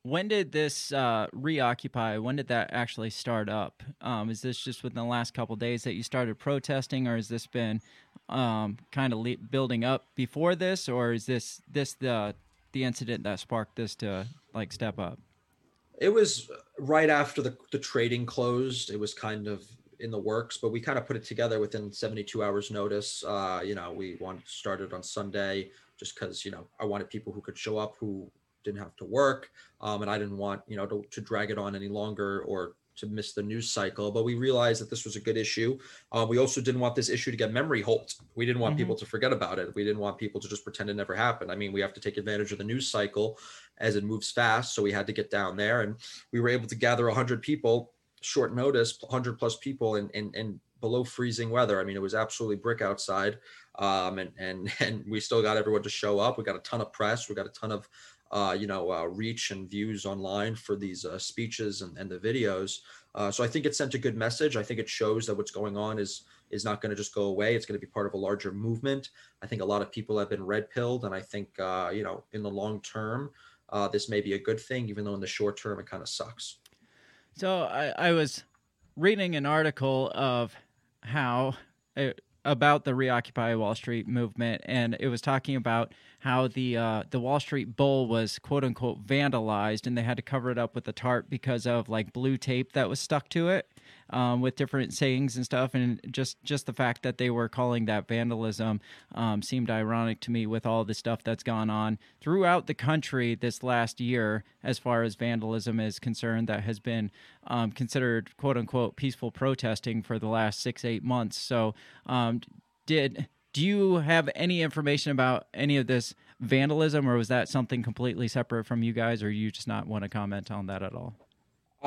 when did this uh, reoccupy? When did that actually start up? Um, is this just within the last couple days that you started protesting, or has this been um, kind of le- building up before this, or is this this the the incident that sparked this to like step up? It was right after the, the trading closed. It was kind of in the works, but we kind of put it together within 72 hours notice. Uh, you know, we wanted started on Sunday just because, you know, I wanted people who could show up who didn't have to work. Um, and I didn't want, you know, to, to drag it on any longer or to miss the news cycle. But we realized that this was a good issue. Uh, we also didn't want this issue to get memory hold. We didn't want Mhm. people to forget about it. We didn't want people to just pretend it never happened. I mean, we have to take advantage of the news cycle as it moves fast. So we had to get down there and we were able to gather 100 people, short notice, 100 plus people in, in, in below freezing weather. I mean, it was absolutely brick outside. Um, and, and, and we still got everyone to show up. We got a ton of press. We got a ton of, uh, you know, uh, reach and views online for these uh, speeches and, and the videos. Uh, so I think it sent a good message. I think it shows that what's going on is is not going to just go away. It's going to be part of a larger movement. I think a lot of people have been red pilled, and I think uh, you know, in the long term, uh, this may be a good thing, even though in the short term it kind of sucks. So I, I was reading an article of how uh, about the reoccupy Wall Street movement, and it was talking about how the uh, the Wall Street Bull was quote unquote vandalized, and they had to cover it up with a tarp because of like blue tape that was stuck to it um, with different sayings and stuff, and just just the fact that they were calling that vandalism um, seemed ironic to me with all the stuff that's gone on throughout the country this last year as far as vandalism is concerned that has been um, considered quote unquote peaceful protesting for the last six eight months. So um, did do you have any information about any of this vandalism, or was that something completely separate from you guys, or you just not want to comment on that at all?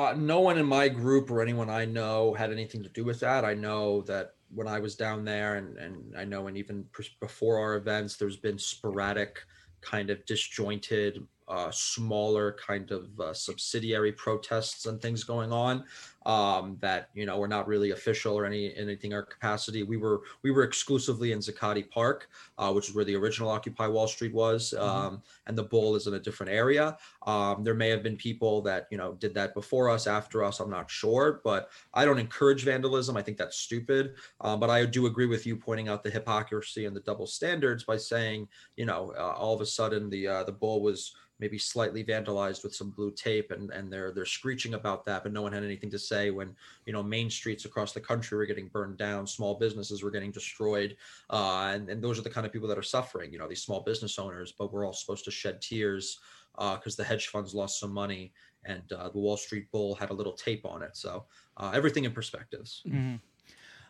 Uh, no one in my group or anyone I know had anything to do with that. I know that when I was down there, and, and I know, and even before our events, there's been sporadic, kind of disjointed, uh, smaller kind of uh, subsidiary protests and things going on um, that you know were not really official or any anything our capacity. We were we were exclusively in Zuccotti Park, uh, which is where the original Occupy Wall Street was, um, and the Bull is in a different area. Um, there may have been people that you know did that before us, after us. I'm not sure, but I don't encourage vandalism. I think that's stupid. Um, but I do agree with you pointing out the hypocrisy and the double standards by saying, you know, uh, all of a sudden the uh, the bull was maybe slightly vandalized with some blue tape, and and they're they're screeching about that, but no one had anything to say when you know main streets across the country were getting burned down, small businesses were getting destroyed, uh, and and those are the kind of people that are suffering. You know, these small business owners. But we're all supposed to shed tears because the hedge funds lost some money and uh, the Wall Street Bull had a little tape on it. So uh, everything in perspectives.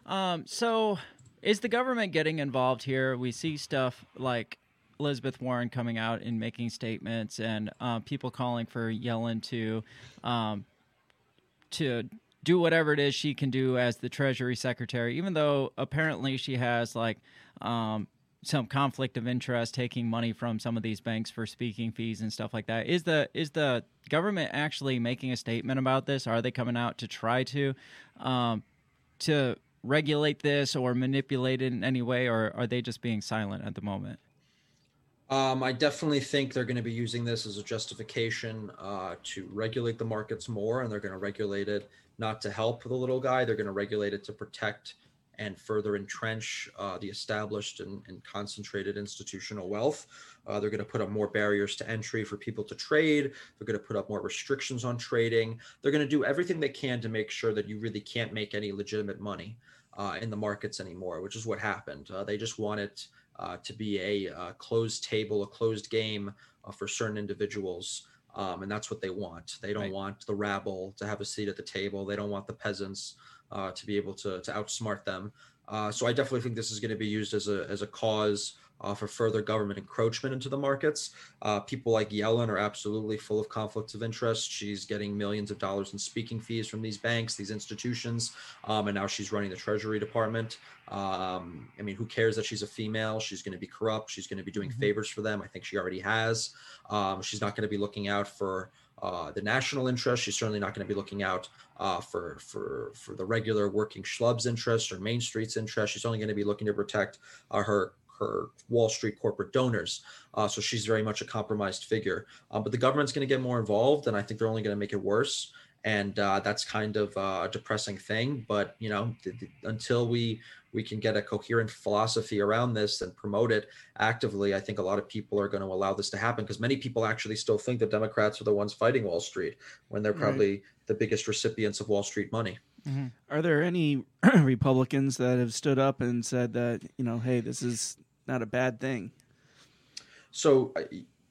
Um, so is the government getting involved here? We see stuff like Elizabeth Warren coming out and making statements, and uh, people calling for Yellen to um, to do whatever it is she can do as the Treasury Secretary, even though apparently she has like um, some conflict of interest taking money from some of these banks for speaking fees and stuff like that. Is the is the government actually making a statement about this? Are they coming out to try to um, to regulate this or manipulate it in any way, or are they just being silent at the moment? Um, I definitely think they're going to be using this as a justification uh, to regulate the markets more, and they're going to regulate it not to help the little guy. They're going to regulate it to protect and further entrench uh, the established and, and, concentrated institutional wealth. Uh, they're going to put up more barriers to entry for people to trade. They're going to put up more restrictions on trading. They're going to do everything they can to make sure that you really can't make any legitimate money uh, in the markets anymore, which is what happened. Uh, they just want it uh, to be a uh, closed table, a closed game uh, for certain individuals. Um, and that's what they want. They don't right. want the rabble to have a seat at the table. They don't want the peasants uh, to be able to, to outsmart them. so I definitely think this is going to be used as a, as a cause uh, for further government encroachment into the markets. Uh, people like Yellen are absolutely full of conflicts of interest. She's getting millions of dollars in speaking fees from these banks, these institutions, um, and now she's running the Treasury Department. Um, I mean, who cares that she's a female? She's going to be corrupt. She's going to be doing mm-hmm. favors for them. I think she already has. Um, she's not going to be looking out for uh, the national interest. She's certainly not going to be looking out uh, for for for the regular working schlubs interest or Main Street's interest. She's only going to be looking to protect uh, her her Wall Street corporate donors. Uh, so she's very much a compromised figure. Um, but the government's going to get more involved, and I think they're only going to make it worse. And uh, that's kind of uh, a depressing thing. But you know, th- th- until we we can get a coherent philosophy around this and promote it actively, I think a lot of people are going to allow this to happen because many people actually still think the Democrats are the ones fighting Wall Street when they're probably right. the biggest recipients of Wall Street money. Mm-hmm. Are there any Republicans that have stood up and said that you know, hey, this is not a bad thing. So,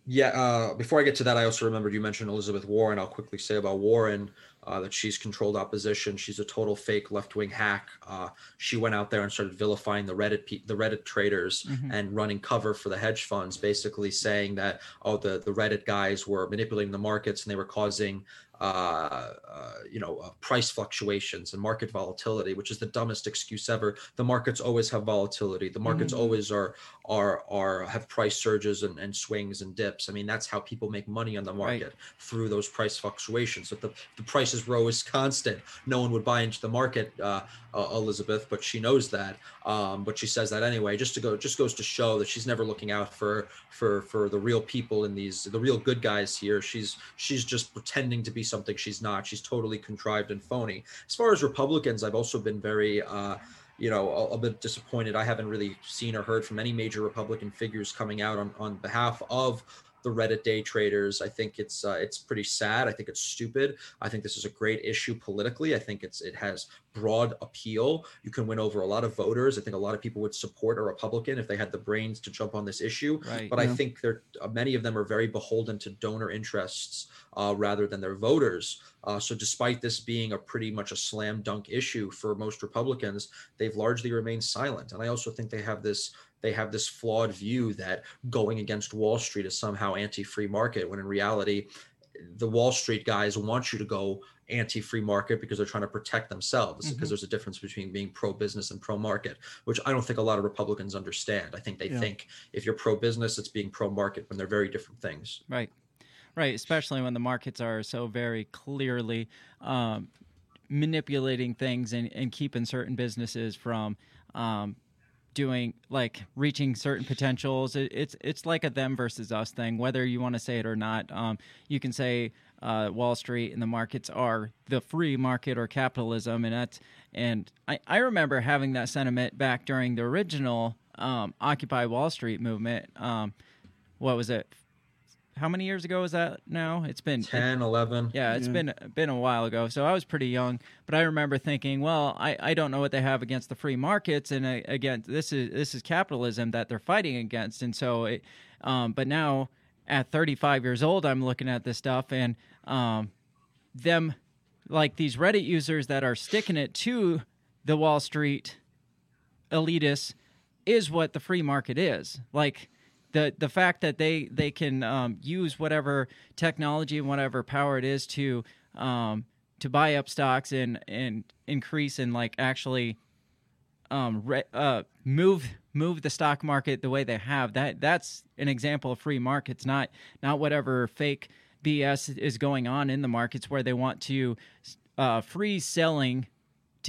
yeah. Uh, before I get to that, I also remembered you mentioned Elizabeth Warren. I'll quickly say about Warren uh, that she's controlled opposition. She's a total fake left-wing hack. Uh, she went out there and started vilifying the Reddit pe- the Reddit traders mm-hmm. and running cover for the hedge funds, basically saying that oh the the Reddit guys were manipulating the markets and they were causing uh, uh, you know, uh, price fluctuations and market volatility, which is the dumbest excuse ever. The markets always have volatility. The markets mm-hmm. always are are are have price surges and, and swings and dips. I mean, that's how people make money on the market right. through those price fluctuations. If the the prices rose constant, no one would buy into the market, uh, uh, Elizabeth. But she knows that. Um, but she says that anyway, just to go, just goes to show that she's never looking out for for for the real people in these, the real good guys here. She's she's just pretending to be something she's not. She's totally contrived and phony. As far as Republicans, I've also been very. Uh, you know, a, a, bit disappointed. I haven't really seen or heard from any major Republican figures coming out on, on behalf of the Reddit day traders. I think it's uh, it's pretty sad. I think it's stupid. I think this is a great issue politically. I think it's it has broad appeal. You can win over a lot of voters. I think a lot of people would support a Republican if they had the brains to jump on this issue. Right, but yeah. I think there uh, many of them are very beholden to donor interests uh, rather than their voters. Uh, so despite this being a pretty much a slam dunk issue for most Republicans, they've largely remained silent. And I also think they have this they have this flawed view that going against Wall Street is somehow anti-free market when in reality the Wall Street guys want you to go anti-free market because they're trying to protect themselves mm-hmm. because there's a difference between being pro-business and pro-market which i don't think a lot of republicans understand i think they yeah. think if you're pro-business it's being pro-market when they're very different things right right especially when the markets are so very clearly um, manipulating things and, and keeping certain businesses from um, doing like reaching certain potentials. It, it's it's like a them versus us thing, whether you want to say it or not. Um, you can say uh, Wall Street and the markets are the free market or capitalism, and that's and I, I remember having that sentiment back during the original um, Occupy Wall Street movement. Um, what was it? How many years ago was that now? It's been 10, 11. Yeah, it's Yeah. been been a while ago. So I was pretty young, but I remember thinking, well, I, I don't know what they have against the free markets, and uh, again, this is this is capitalism that they're fighting against, and so, it, um, but now at 35 years old, I'm looking at this stuff, and um, them like these Reddit users that are sticking it to the Wall Street elitists is what the free market is. Like the the fact that they they can um, use whatever technology and whatever power it is to um, to buy up stocks and and increase and like actually um, re- uh, move move the stock market the way they have. That that's an example of free markets not not whatever fake BS is going on in the markets where they want to uh, freeze selling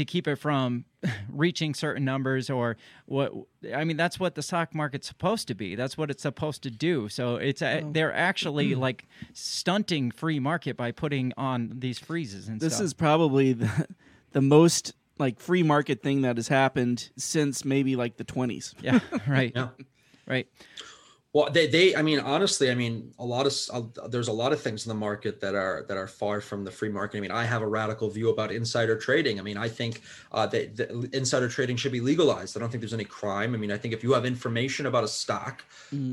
to keep it from reaching certain numbers or what I mean that's what the stock market's supposed to be that's what it's supposed to do so it's uh, a, they're actually like stunting free market by putting on these freezes and This stuff. is probably the the most like free market thing that has happened since maybe like the 20s. yeah right Yeah. right Well, they, they, I mean, honestly, I mean, a lot of, uh, there's a lot of things in the market that are, that are far from the free market. I mean, I have a radical view about insider trading. I mean, I think uh, that, that insider trading should be legalized. I don't think there's any crime. I mean, I think if you have information about a stock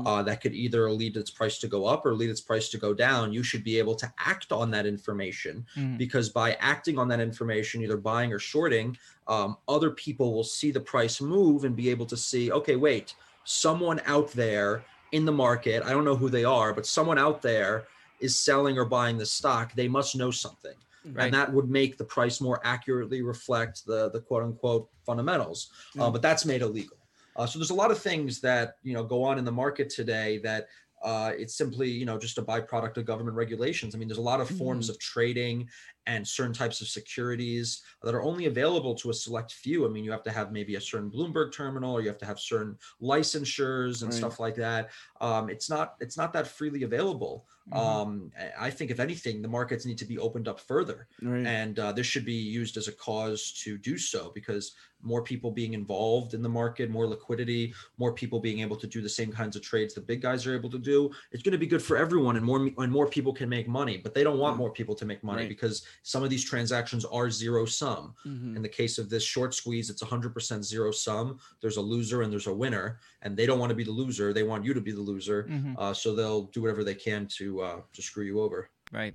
uh, that could either lead its price to go up or lead its price to go down, you should be able to act on that information Mhm. because by acting on that information, either buying or shorting, um, other people will see the price move and be able to see, okay, wait, someone out there in the market, I don't know who they are, but someone out there is selling or buying the stock. They must know something. Right. And that would make the price more accurately reflect the, the quote unquote fundamentals. Uh, but that's made illegal. Uh, so there's a lot of things that you know go on in the market today that uh, it's simply you know just a byproduct of government regulations. I mean, there's a lot of forms of trading and certain types of securities that are only available to a select few. I mean, you have to have maybe a certain Bloomberg terminal, or you have to have certain licensures and Right. stuff like that. Um, it's not it's not that freely available. Um, I- I think if anything, the markets need to be opened up further Right. and uh, this should be used as a cause to do so because more people being involved in the market more liquidity more people being able to do the same kinds of trades the big guys are able to do it's going to be good for everyone and more and more people can make money but they don't want more people to make money Right. because some of these transactions are zero sum. Mhm. in the case of this short squeeze it's 100% zero sum. There's a loser and there's a winner and they don't want to be the loser. They want you to be the loser. Mhm. uh, so they'll do whatever they can to uh, to screw you over. Right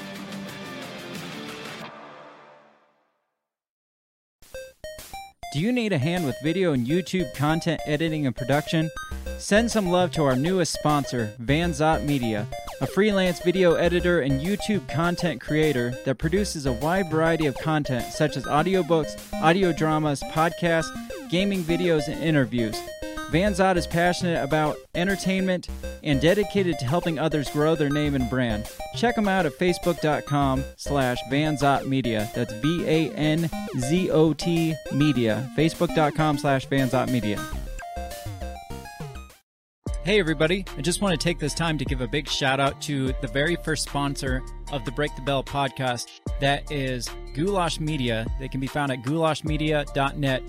Do you need a hand with video and YouTube content editing and production? Send some love to our newest sponsor, Van Vanzot Media, a freelance video editor and YouTube content creator that produces a wide variety of content such as audiobooks, audio dramas, podcasts, gaming videos, and interviews. Vanzot is passionate about entertainment and dedicated to helping others grow their name and brand. Check them out at facebook.com slash Vanzot Media. That's V-A-N-Z-O-T Media. Facebook.com slash Vanzot Media. Hey everybody, I just want to take this time to give a big shout out to the very first sponsor of the Break the Bell podcast. That is Goulash Media. They can be found at goulashmedia.net.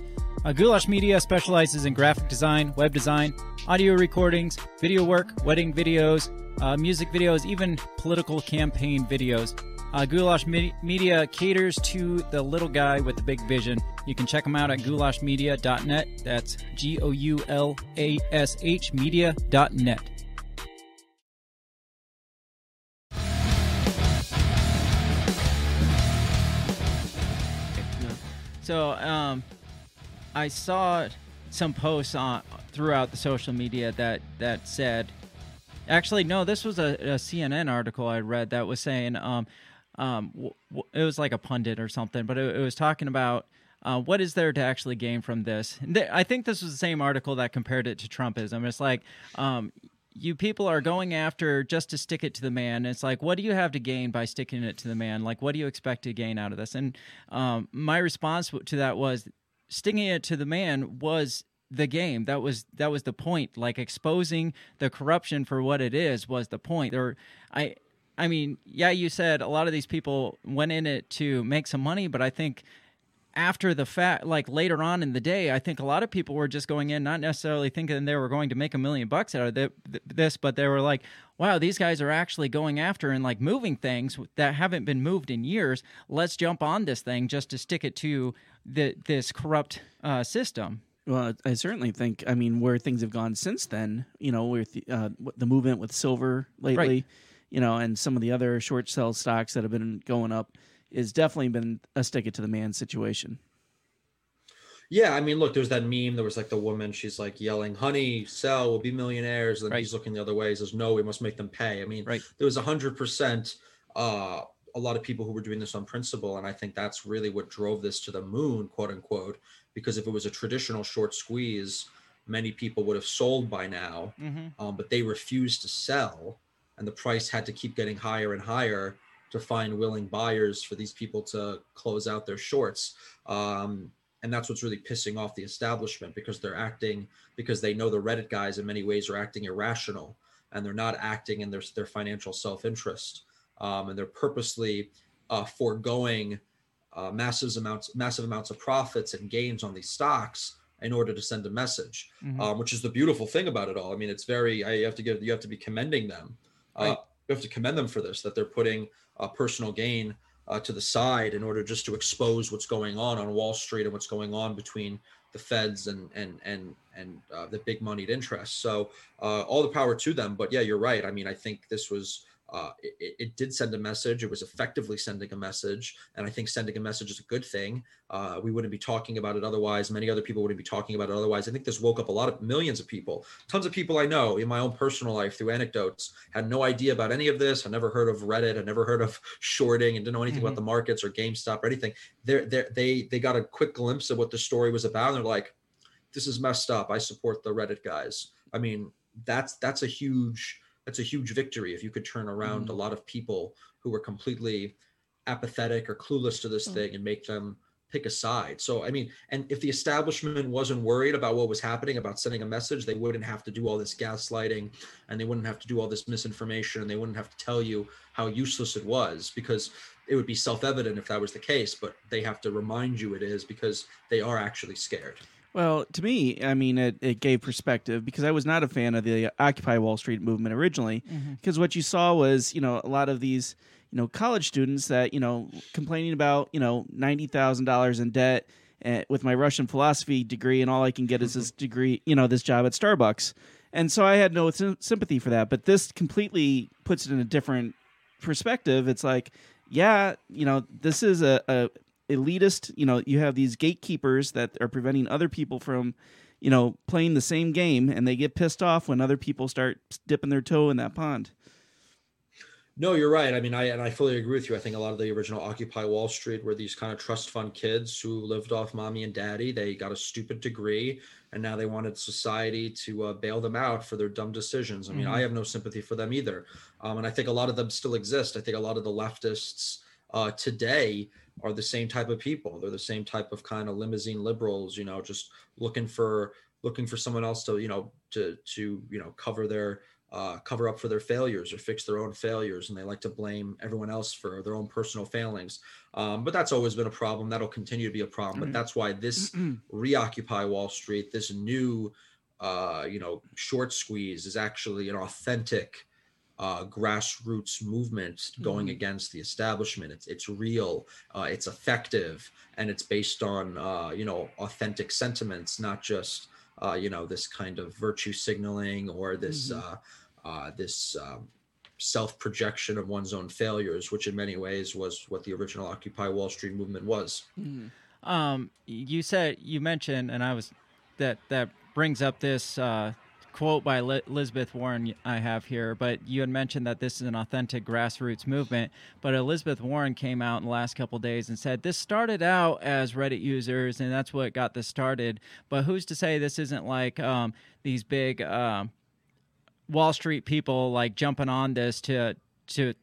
Uh, Goulash Media specializes in graphic design, web design, audio recordings, video work, wedding videos, uh, music videos, even political campaign videos. Uh, Goulash Me- Media caters to the little guy with the big vision. You can check them out at goulashmedia.net. That's G O U L A S H media.net. So, um, I saw some posts on throughout the social media that that said, actually, no, this was a, a CNN article I read that was saying, um, um, w- w- it was like a pundit or something, but it, it was talking about. Uh, what is there to actually gain from this? Th- I think this was the same article that compared it to Trumpism. It's like, um, you people are going after just to stick it to the man. It's like, what do you have to gain by sticking it to the man? Like, what do you expect to gain out of this? And um, my response to that was, sticking it to the man was the game. That was that was the point. Like exposing the corruption for what it is was the point. There, I. I mean, yeah, you said a lot of these people went in it to make some money, but I think after the fact, like later on in the day, I think a lot of people were just going in, not necessarily thinking they were going to make a million bucks out of th- th- this, but they were like, wow, these guys are actually going after and like moving things that haven't been moved in years. Let's jump on this thing just to stick it to the, this corrupt uh, system. Well, I certainly think. I mean, where things have gone since then, you know, with the, uh, the movement with silver lately, Right. you know, and some of the other short sell stocks that have been going up, is definitely been a stick it to the man situation. Yeah, I mean, look, there's that meme. There was like the woman, she's like yelling, "Honey, sell, we'll be millionaires." And then Right. he's looking the other way. He says, "No, we must make them pay." I mean, Right. there was a hundred percent uh, a lot of people who were doing this on principle, and I think that's really what drove this to the moon, quote unquote. Because if it was a traditional short squeeze, many people would have sold by now, um, but they refused to sell, and the price had to keep getting higher and higher to find willing buyers for these people to close out their shorts. Um, and that's what's really pissing off the establishment because they're acting because they know the Reddit guys in many ways are acting irrational and they're not acting in their their financial self interest, um, and they're purposely uh, foregoing uh, massive amounts massive amounts of profits and gains on these stocks in order to send a message, um, which is the beautiful thing about it all. I mean, it's very I, you have to give you have to be commending them. Uh, Right. You have to commend them for this that they're putting uh, personal gain uh, to the side in order just to expose what's going on on Wall Street and what's going on between the Feds and and and and uh, the big moneyed interests. So uh, all the power to them. But yeah, you're right. I mean, I think this was. Uh, it, it did send a message. It was effectively sending a message, and I think sending a message is a good thing. Uh, we wouldn't be talking about it otherwise. Many other people wouldn't be talking about it otherwise. I think this woke up a lot of millions of people. Tons of people I know in my own personal life through anecdotes had no idea about any of this. I never heard of Reddit. I never heard of shorting and didn't know anything about the markets or GameStop or anything. They're, they're, they they got a quick glimpse of what the story was about, and they're like, "This is messed up. I support the Reddit guys." I mean, that's that's a huge that's a huge victory if you could turn around a mm-hmm. lot of people who were completely apathetic or clueless to this mm. thing and make them pick a side. So I mean, and if the establishment wasn't worried about what was happening about sending a message, they wouldn't have to do all this gaslighting and they wouldn't have to do all this misinformation and they wouldn't have to tell you how useless it was because it would be self-evident if that was the case, but they have to remind you it is because they are actually scared. Well, to me, I mean, it, it gave perspective because I was not a fan of the Occupy Wall Street movement originally. Because what you saw was, you know, a lot of these, you know, college students that, you know, complaining about, you know, ninety thousand dollars in debt uh, with my Russian philosophy degree, and all I can get is this degree, you know, this job at Starbucks. And so I had no sym- sympathy for that. But this completely puts it in a different perspective. It's like, yeah, you know, this is a, a elitist you know you have these gatekeepers that are preventing other people from you know playing the same game and they get pissed off when other people start dipping their toe in that pond No, you're right. I mean, I and I fully agree with you. I think a lot of the original Occupy Wall Street were these kind of trust fund kids who lived off mommy and daddy. They got a stupid degree, and now they wanted society to uh, bail them out for their dumb decisions. I mean, I have no sympathy for them either, um, and I think a lot of them still exist. I think a lot of the leftists uh, today are the same type of people. They're the same type of kind of limousine liberals, you know, just looking for looking for someone else to, you know, to to you know cover their uh, cover up for their failures or fix their own failures, and they like to blame everyone else for their own personal failings. Um, but that's always been a problem. That'll continue to be a problem. But that's why this reoccupy Wall Street, this new, uh, you know, short squeeze is actually an authentic uh, grassroots movement going against the establishment. It's it's real, uh, it's effective, and it's based on uh, you know authentic sentiments, not just uh, you know this kind of virtue signaling or this uh, uh, this um, self projection of one's own failures, which in many ways was what the original Occupy Wall Street movement was. um, you said you mentioned, and I was that that brings up this uh, quote by Li- Elizabeth Warren I have here. But you had mentioned that this is an authentic grassroots movement. But Elizabeth Warren came out in the last couple days and said this started out as Reddit users, and that's what got this started. But who's to say this isn't like um, these big um Wall Street people like jumping on this to to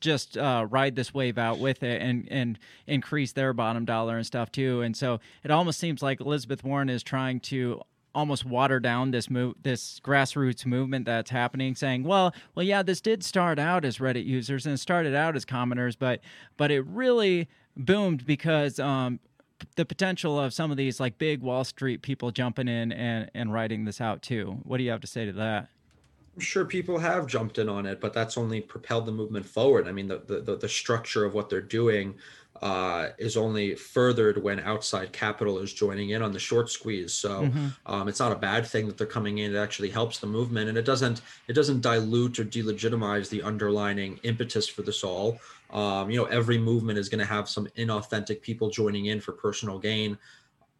just uh, ride this wave out with it and and increase their bottom dollar and stuff too. And so it almost seems like Elizabeth Warren is trying to almost water down this move this grassroots movement that's happening saying well well yeah this did start out as reddit users and it started out as commoners but but it really boomed because um the potential of some of these like big wall street people jumping in and and writing this out too what do you have to say to that I'm sure people have jumped in on it, but that's only propelled the movement forward. I mean, the the, the structure of what they're doing uh, is only furthered when outside capital is joining in on the short squeeze. So Mm-hmm. um, it's not a bad thing that they're coming in. It actually helps the movement, and it doesn't it doesn't dilute or delegitimize the underlining impetus for this all. Um, you know, every movement is going to have some inauthentic people joining in for personal gain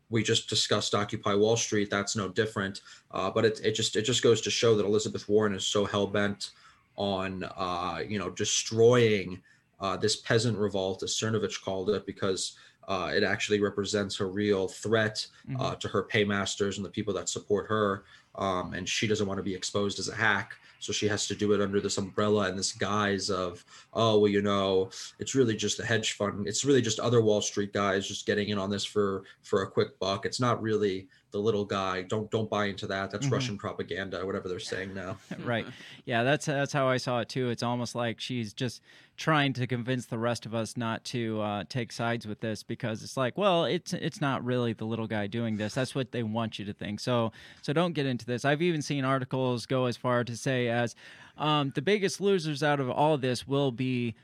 we just discussed Occupy Wall Street. That's no different. Uh, but it, it just it just goes to show that Elizabeth Warren is so hell bent on uh, you know destroying uh, this peasant revolt, as Cernovich called it, because uh, it actually represents a real threat uh, to her paymasters and the people that support her. Um, and she doesn't want to be exposed as a hack. So she has to do it under this umbrella and this guise of, oh, well, you know, it's really just a hedge fund. It's really just other Wall Street guys just getting in on this for for a quick buck. It's not really the little guy. Don't don't buy into that. That's Russian propaganda, whatever they're saying now. right yeah that's that's how i saw it too it's almost like she's just trying to convince the rest of us not to uh, take sides with this because it's like well it's it's not really the little guy doing this that's what they want you to think so so don't get into this i've even seen articles go as far to say as um, the biggest losers out of all this will be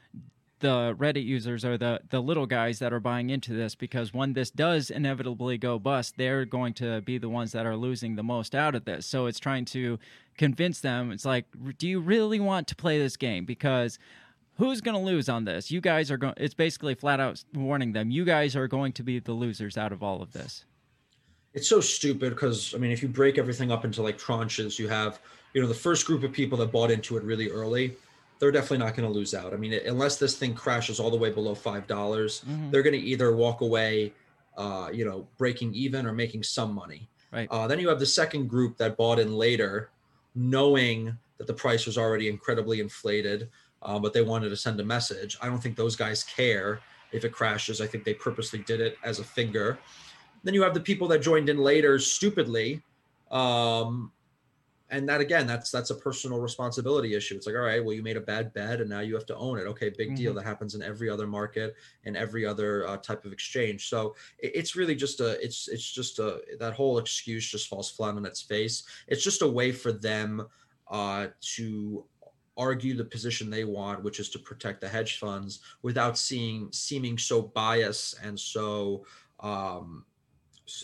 the Reddit users are the the little guys that are buying into this because when this does inevitably go bust, they're going to be the ones that are losing the most out of this. So it's trying to convince them. It's like, do you really want to play this game? Because who's going to lose on this? You guys are going. It's basically flat out warning them. You guys are going to be the losers out of all of this. it's so stupid because I mean, if you break everything up into like tranches, you have you know the first group of people that bought into it really early. They're definitely not going to lose out. I mean, unless this thing crashes all the way below five dollars, they're going to either walk away, uh, you know, breaking even or making some money. Right. Uh, then you have the second group that bought in later, knowing that the price was already incredibly inflated, uh, but they wanted to send a message. I don't think those guys care if it crashes. I think they purposely did it as a finger. Then you have the people that joined in later stupidly. Um, and that again, that's that's a personal responsibility issue. It's like, all right, well, you made a bad bet, and now you have to own it. Okay, big deal. That happens in every other market and every other uh, type of exchange. So it, it's really just a, it's it's just a that whole excuse just falls flat on its face. It's just a way for them uh, to argue the position they want, which is to protect the hedge funds, without seeing seeming so biased and so um,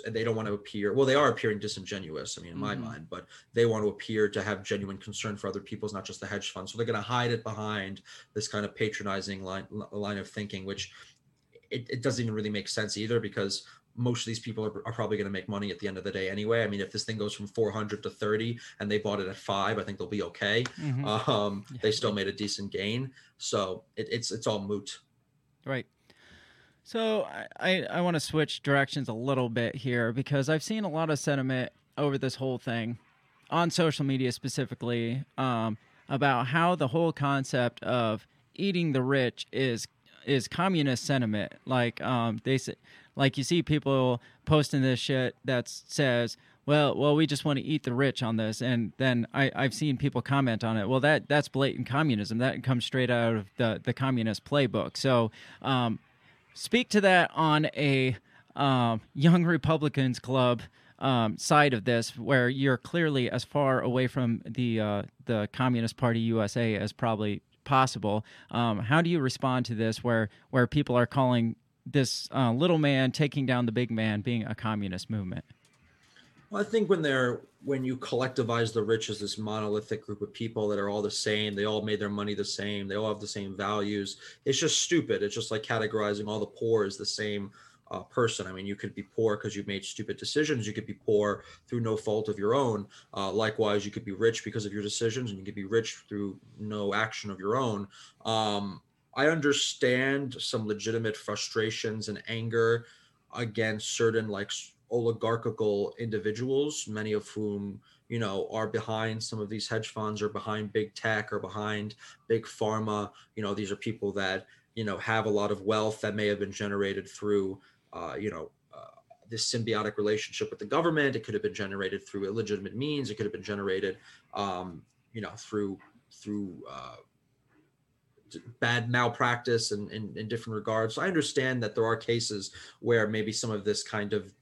they don't want to appear well they are appearing disingenuous i mean in my mind but they want to appear to have genuine concern for other people's not just the hedge funds so they're going to hide it behind this kind of patronizing line line of thinking which it, it doesn't even really make sense either because most of these people are, are probably going to make money at the end of the day anyway. I mean, if this thing goes from 400 to 30 and they bought it at five, I think they'll be okay. Um, they still made a decent gain, so it, it's it's all moot. Right. So I, I, want to switch directions a little bit here because I've seen a lot of sentiment over this whole thing on social media specifically um, about how the whole concept of eating the rich is is communist sentiment. Like um, they say, like you see people posting this shit that says, "Well, well, we just want to eat the rich on this," and then I, I've seen people comment on it. Well, that that's blatant communism. That comes straight out of the the communist playbook. So. Um, speak to that on a um, young Republicans club um, side of this, where you're clearly as far away from the uh, the Communist Party USA as probably possible. Um, how do you respond to this, where where people are calling this uh, little man taking down the big man being a communist movement? Well, I think when they're when you collectivize the rich as this monolithic group of people that are all the same, they all made their money the same, they all have the same values. It's just stupid. It's just like categorizing all the poor as the same uh, person. I mean, you could be poor because you've made stupid decisions. You could be poor through no fault of your own. Uh, likewise, you could be rich because of your decisions, and you could be rich through no action of your own. Um, I understand some legitimate frustrations and anger against certain like oligarchical individuals, many of whom you know are behind some of these hedge funds or behind big tech or behind big pharma. You know, these are people that you know have a lot of wealth that may have been generated through uh, you know uh, this symbiotic relationship with the government. It could have been generated through illegitimate means. It could have been generated, um, you know, through through uh, bad malpractice and in, in, different regards. So I understand that there are cases where maybe some of this kind of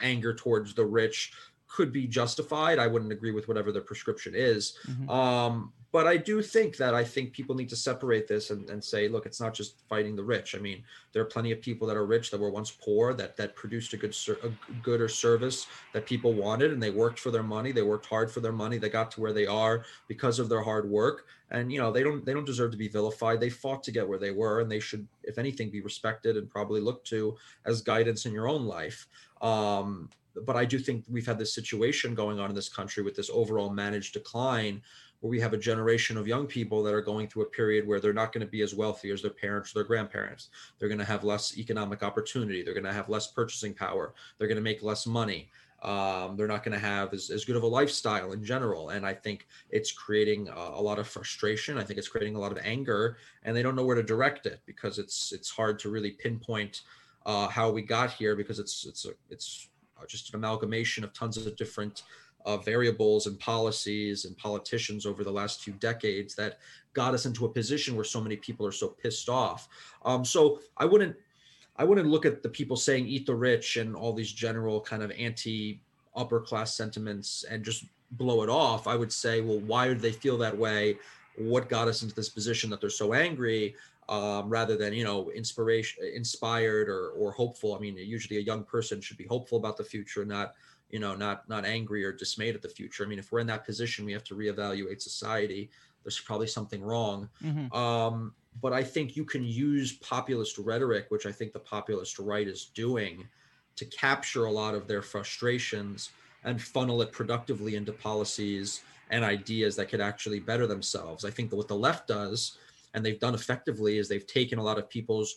anger towards the rich could be justified. I wouldn't agree with whatever the prescription is. Mm-hmm. Um, but I do think that I think people need to separate this and, and say, look, it's not just fighting the rich. I mean, there are plenty of people that are rich that were once poor that that produced a good a good or service that people wanted, and they worked for their money. They worked hard for their money. They got to where they are because of their hard work. And you know, they don't they don't deserve to be vilified. They fought to get where they were, and they should, if anything, be respected and probably looked to as guidance in your own life. Um, but I do think we've had this situation going on in this country with this overall managed decline where we have a generation of young people that are going through a period where they're not going to be as wealthy as their parents or their grandparents. They're going to have less economic opportunity. They're going to have less purchasing power. They're going to make less money. Um, they're not going to have as, as good of a lifestyle in general. And I think it's creating a, a, lot of frustration. I think it's creating a lot of anger, and they don't know where to direct it because it's it's hard to really pinpoint uh, how we got here because it's it's a, it's just an amalgamation of tons of different uh, variables and policies and politicians over the last few decades that got us into a position where so many people are so pissed off. Um, so I wouldn't I wouldn't look at the people saying eat the rich and all these general kind of anti upper class sentiments and just blow it off. I would say, well, why do they feel that way? What got us into this position that they're so angry? Um, rather than you know inspiration inspired or or hopeful. I mean usually a young person should be hopeful about the future not you know not not angry or dismayed at the future. I mean if we're in that position we have to reevaluate society. There's probably something wrong. Mm-hmm. um, but i think you can use populist rhetoric which i think the populist right is doing to capture a lot of their frustrations and funnel it productively into policies and ideas that could actually better themselves. I think that what the left does and they've done effectively is they've taken a lot of people's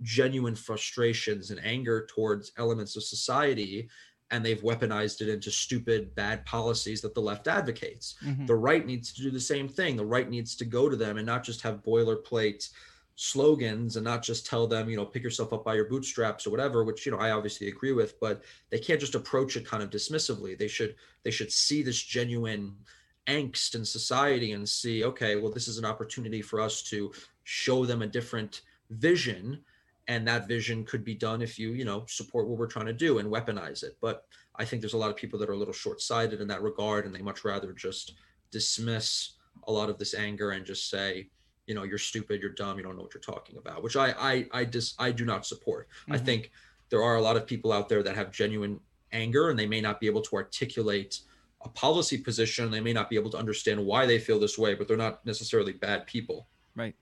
genuine frustrations and anger towards elements of society and they've weaponized it into stupid bad policies that the left advocates. Mm-hmm. the right needs to do the same thing. The right needs to go to them and not just have boilerplate slogans and not just tell them you know pick yourself up by your bootstraps or whatever which you know i obviously agree with but they can't just approach it kind of dismissively. They should they should see this genuine angst in society and see okay well this is an opportunity for us to show them a different vision. And that vision could be done if you you know support what we're trying to do and weaponize it. But i think there's a lot of people that are a little short-sighted in that regard and they much rather just dismiss a lot of this anger and just say you know you're stupid you're dumb you don't know what you're talking about which i i i just i do not support. Mm-hmm. i think there are a lot of people out there that have genuine anger and they may not be able to articulate a policy position they may not be able to understand why they feel this way but they're not necessarily bad people right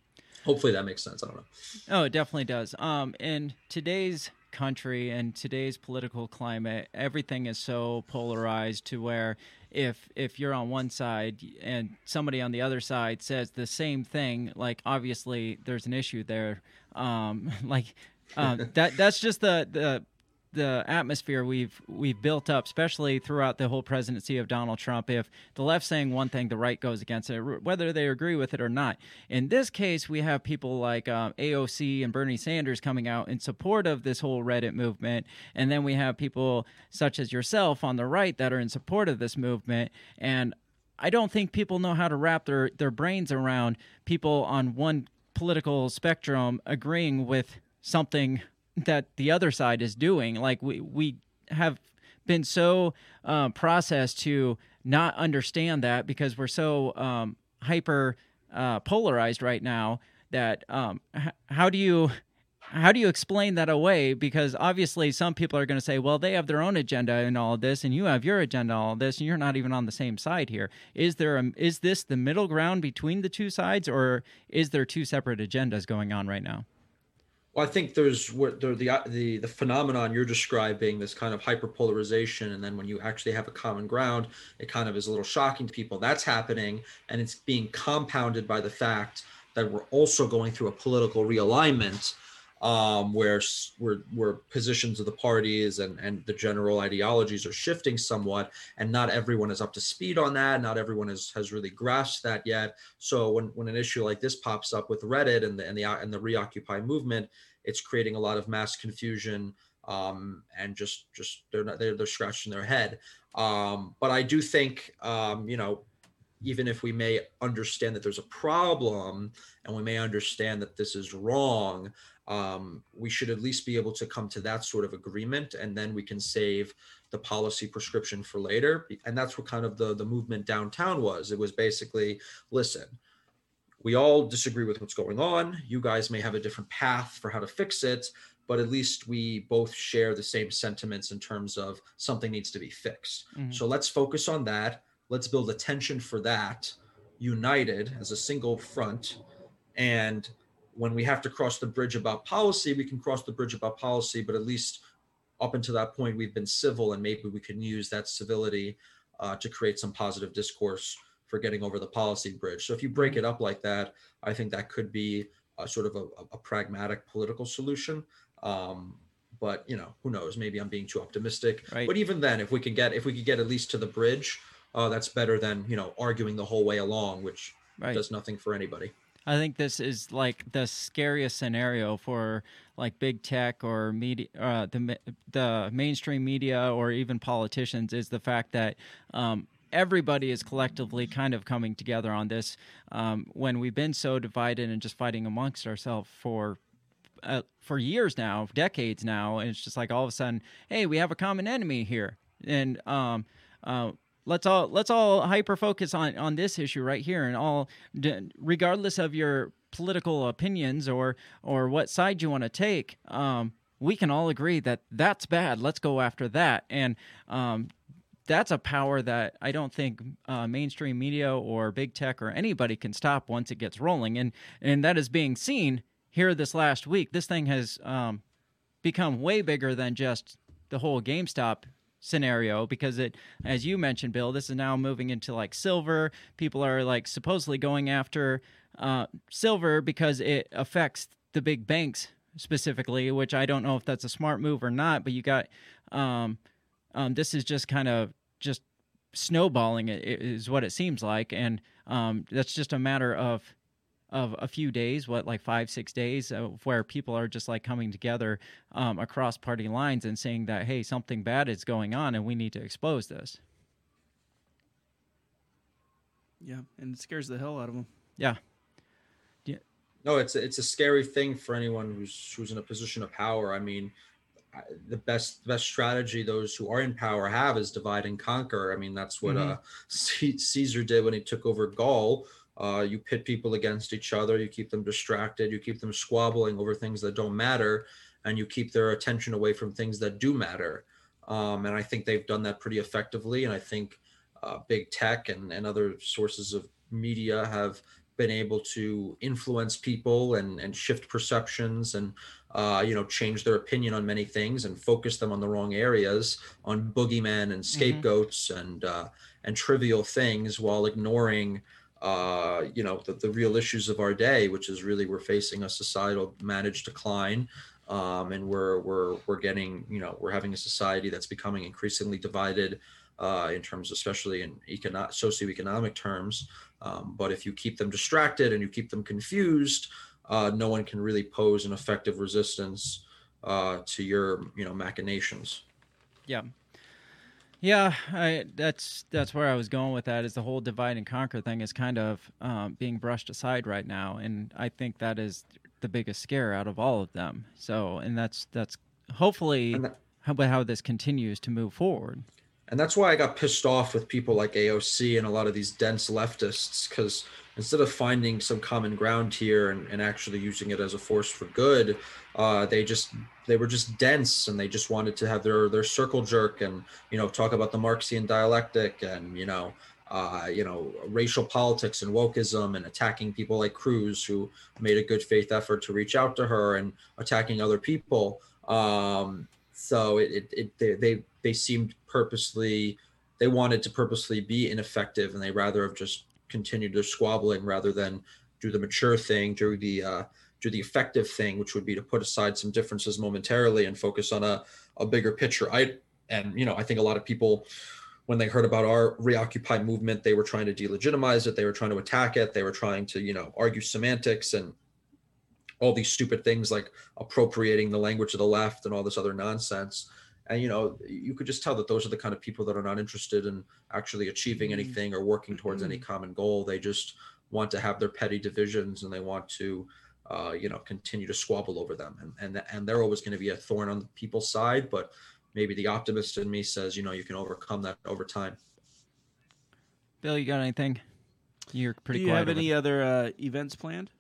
hopefully that makes sense. I don't know. Oh, it definitely does. Um, in today's country and today's political climate, everything is so polarized to where if if you're on one side and somebody on the other side says the same thing, like obviously there's an issue there. Um, like um, that that's just the the the atmosphere we've we've built up, especially throughout the whole presidency of Donald Trump. If the left saying one thing, the right goes against it, whether they agree with it or not. In this case, we have people like um, AOC and Bernie Sanders coming out in support of this whole Reddit movement, and then we have people such as yourself on the right that are in support of this movement. And I don't think people know how to wrap their their brains around people on one political spectrum agreeing with something that the other side is doing. Like we we have been so uh, processed to not understand that because we're so um, hyper uh, polarized right now. That um, h- how do you how do you explain that away? Because obviously, some people are going to say, well, they have their own agenda in all of this, and you have your agenda in all of this, and you're not even on the same side here. Is there a, is this the middle ground between the two sides, or is there two separate agendas going on right now? Well, I think there's the, the the the phenomenon you're describing, this kind of hyperpolarization, and then when you actually have a common ground, it kind of is a little shocking to people. That's happening, and it's being compounded by the fact that we're also going through a political realignment um, where where where positions of the parties and and the general ideologies are shifting somewhat, and not everyone is up to speed on that. Not everyone has has really grasped that yet. So when when an issue like this pops up with Reddit and the and the and the Reoccupy movement, it's creating a lot of mass confusion um, and just just they're not they're, they're scratching their head. Um, but I do think um, you know even if we may understand that there's a problem and we may understand that this is wrong, um, we should at least be able to come to that sort of agreement and then we can save the policy prescription for later. And that's what kind of the the movement downtown was. It was basically listen we all disagree with what's going on. You guys may have a different path for how to fix it but at least we both share the same sentiments in terms of something needs to be fixed. Mm-hmm. so let's focus on that. Let's build attention for that united as a single front and when we have to cross the bridge about policy, we can cross the bridge about policy, but at least up until that point, we've been civil, and maybe we can use that civility uh, to create some positive discourse for getting over the policy bridge. So if you break it up like that, I think that could be a sort of a, a pragmatic political solution. Um, but you know, who knows? Maybe I'm being too optimistic. Right. But even then, if we can get if we could get at least to the bridge, uh, that's better than you know arguing the whole way along, which right. does nothing for anybody. I think this is like the scariest scenario for like big tech or media, uh, the the mainstream media or even politicians is the fact that um, everybody is collectively kind of coming together on this um, when we've been so divided and just fighting amongst ourselves for uh, for years now, decades now, and it's just like all of a sudden, hey, we have a common enemy here, and um, uh, let's all let's all hyper focus on on this issue right here and all regardless of your political opinions or or what side you want to take um, we can all agree that that's bad. Let's go after that. And um, that's a power that I don't think uh, mainstream media or big tech or anybody can stop once it gets rolling, and and that is being seen here this last week. This thing has um, become way bigger than just the whole GameStop scenario because it as you mentioned bill this is now moving into like silver. People are like supposedly going after uh, silver because it affects the big banks specifically which i don't know if that's a smart move or not but you got um, um, this is just kind of just snowballing it is what it seems like. And um, that's just a matter of of a few days, what like five, six days, uh, where people are just like coming together um, across party lines and saying that hey, something bad is going on and we need to expose this. Yeah, and it scares the hell out of them. Yeah. Yeah. No, it's a, it's a scary thing for anyone who's who's in a position of power. I mean, the best best strategy those who are in power have is divide and conquer. I mean, that's what mm-hmm. uh, Caesar did when he took over Gaul uh, you pit people against each other, you keep them distracted, you keep them squabbling over things that don't matter, and you keep their attention away from things that do matter. Um, and I think they've done that pretty effectively. And I think uh, big tech and, and other sources of media have been able to influence people and, and shift perceptions and uh, you know change their opinion on many things and focus them on the wrong areas on boogeymen and mm-hmm. scapegoats mm-hmm. and uh, and trivial things while ignoring uh, you know, the, the real issues of our day, which is really we're facing a societal managed decline. Um, and we're, we're, we're getting, you know, we're having a society that's becoming increasingly divided uh, in terms, especially in economic, socioeconomic terms. Um, but if you keep them distracted and you keep them confused, uh, no one can really pose an effective resistance uh, to your, you know, machinations. Yeah, yeah, I, that's that's where I was going with that. Is the whole divide and conquer thing is kind of um, being brushed aside right now, and I think that is the biggest scare out of all of them. So, and that's that's hopefully that, how, how this continues to move forward. And that's why I got pissed off with people like AOC and a lot of these dense leftists because instead of finding some common ground here and, and actually using it as a force for good, uh, they just they were just dense and they just wanted to have their their circle jerk and you know talk about the Marxian dialectic and you know uh, you know, racial politics and wokeism and attacking people like Cruz, who made a good faith effort to reach out to her and attacking other people. Um, so it, it, it they, they, they seemed purposely, they wanted to purposely be ineffective and they rather have just continued their squabbling rather than do the mature thing, do the, uh, do the effective thing, which would be to put aside some differences momentarily and focus on a, a bigger picture. I, and, you know, I think a lot of people, when they heard about our reoccupy movement they were trying to delegitimize it they were trying to attack it they were trying to you know argue semantics and all these stupid things like appropriating the language of the left and all this other nonsense and you know you could just tell that those are the kind of people that are not interested in actually achieving anything or working towards any common goal they just want to have their petty divisions and they want to uh, you know continue to squabble over them and and, and they're always going to be a thorn on the people's side but maybe the optimist in me says, you know, you can overcome that over time. Bill, you got anything? You're pretty. Do you quiet have over any other uh, events planned?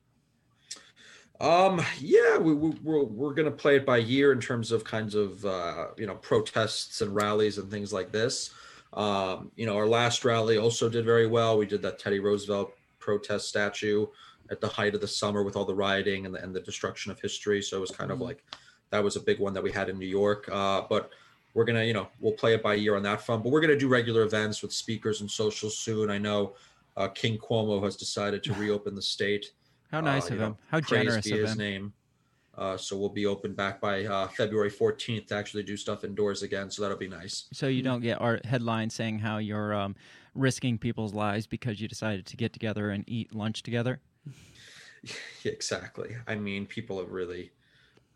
Um, yeah, we, we, we're, we're going to play it by year in terms of kinds of, uh, you know, protests and rallies and things like this. Um, you know, our last rally also did very well. We did that Teddy Roosevelt protest statue at the height of the summer with all the rioting and the, and the destruction of history. So it was kind of Mhm. like, that was a big one that we had in New York. Uh, but we're gonna, you know, we'll play it by year on that front. But we're gonna do regular events with speakers and socials soon. I know uh, King Cuomo has decided to reopen the state. How nice Uh, of you him. How generous of his him. name. Uh, so we'll be open back by uh, February 14th to actually do stuff indoors again. So that'll be nice. So you don't get our headlines saying how you're um, risking people's lives because you decided to get together and eat lunch together. Exactly. I mean, people have really,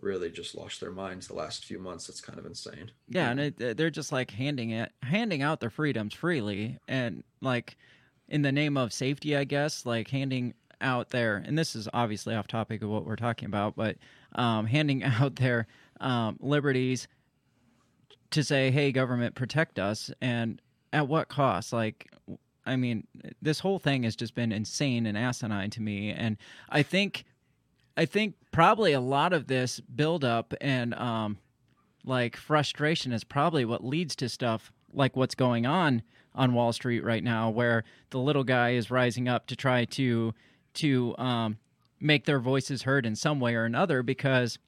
really just lost their minds the last few months. It's kind of insane. Yeah, and it, they're just like handing it, handing out their freedoms freely, and like in the name of safety, I guess, like handing out there, and this is obviously off topic of what we're talking about, but um, handing out their um, liberties to say, "Hey, government, protect us," and at what cost? Like, I mean, this whole thing has just been insane and asinine to me, and I think, I think probably a lot of this buildup and um, like frustration is probably what leads to stuff like what's going on on Wall Street right now, where the little guy is rising up to try to to um, make their voices heard in some way or another because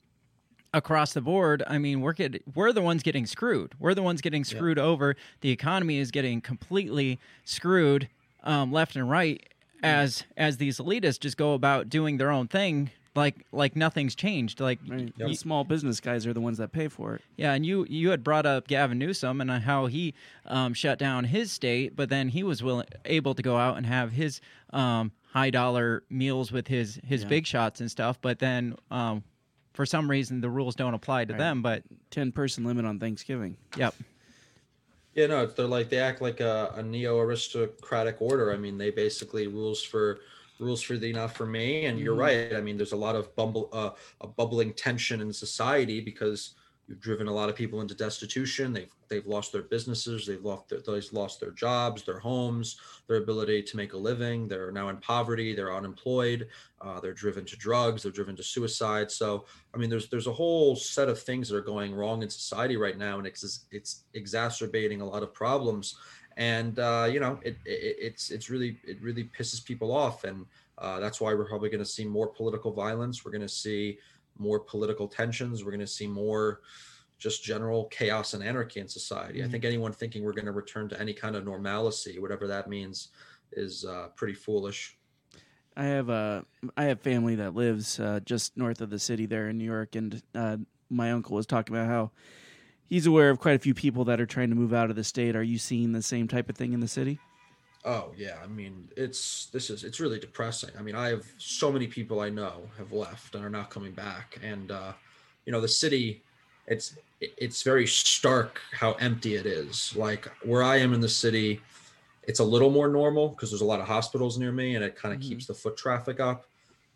across the board, I mean, we're get, we're the ones getting screwed. We're the ones getting screwed over. The economy is getting completely screwed um, left and right as as these elitists just go about doing their own thing like like nothing's changed. Like Right. y- The small business guys are the ones that pay for it. yeah, and you you had brought up Gavin Newsom and how he um, shut down his state, but then he was willing able to go out and have his um, high dollar meals with his his Yeah. big shots and stuff. But then um, for some reason the rules don't apply to Right. them. But Ten person limit on Thanksgiving. yep, Yeah, no, they're like they act like a, a neo aristocratic order. I mean, they basically rules for rules for thee, not for me. And you're Mhm. right. I mean, there's a lot of bumble uh, a bubbling tension in society because you've driven a lot of people into destitution. They've they've lost their businesses. They've lost their, they've lost their jobs, their homes, their ability to make a living. They're now in poverty. They're unemployed. Uh, they're driven to drugs. They're driven to suicide. So I mean, there's there's a whole set of things that are going wrong in society right now, and it's it's exacerbating a lot of problems. And uh, you know, it, it it's it's really it really pisses people off, and uh, that's why we're probably going to see more political violence. We're going to see more political tensions. We're going to see more just general chaos and anarchy in society. I Mhm. think anyone thinking we're going to return to any kind of normalcy, whatever that means, is uh, pretty foolish. I have a I have family that lives uh, just north of the city there in New York, and uh, my uncle was talking about how he's aware of quite a few people that are trying to move out of the state. Are you seeing the same type of thing in the city? Oh yeah, I mean it's this is it's really depressing. I mean I have so many people I know have left and are not coming back, and uh, you know the city, it's it's very stark how empty it is. Like where I am in the city, it's a little more normal because there's a lot of hospitals near me, and it kind of Mhm. keeps the foot traffic up.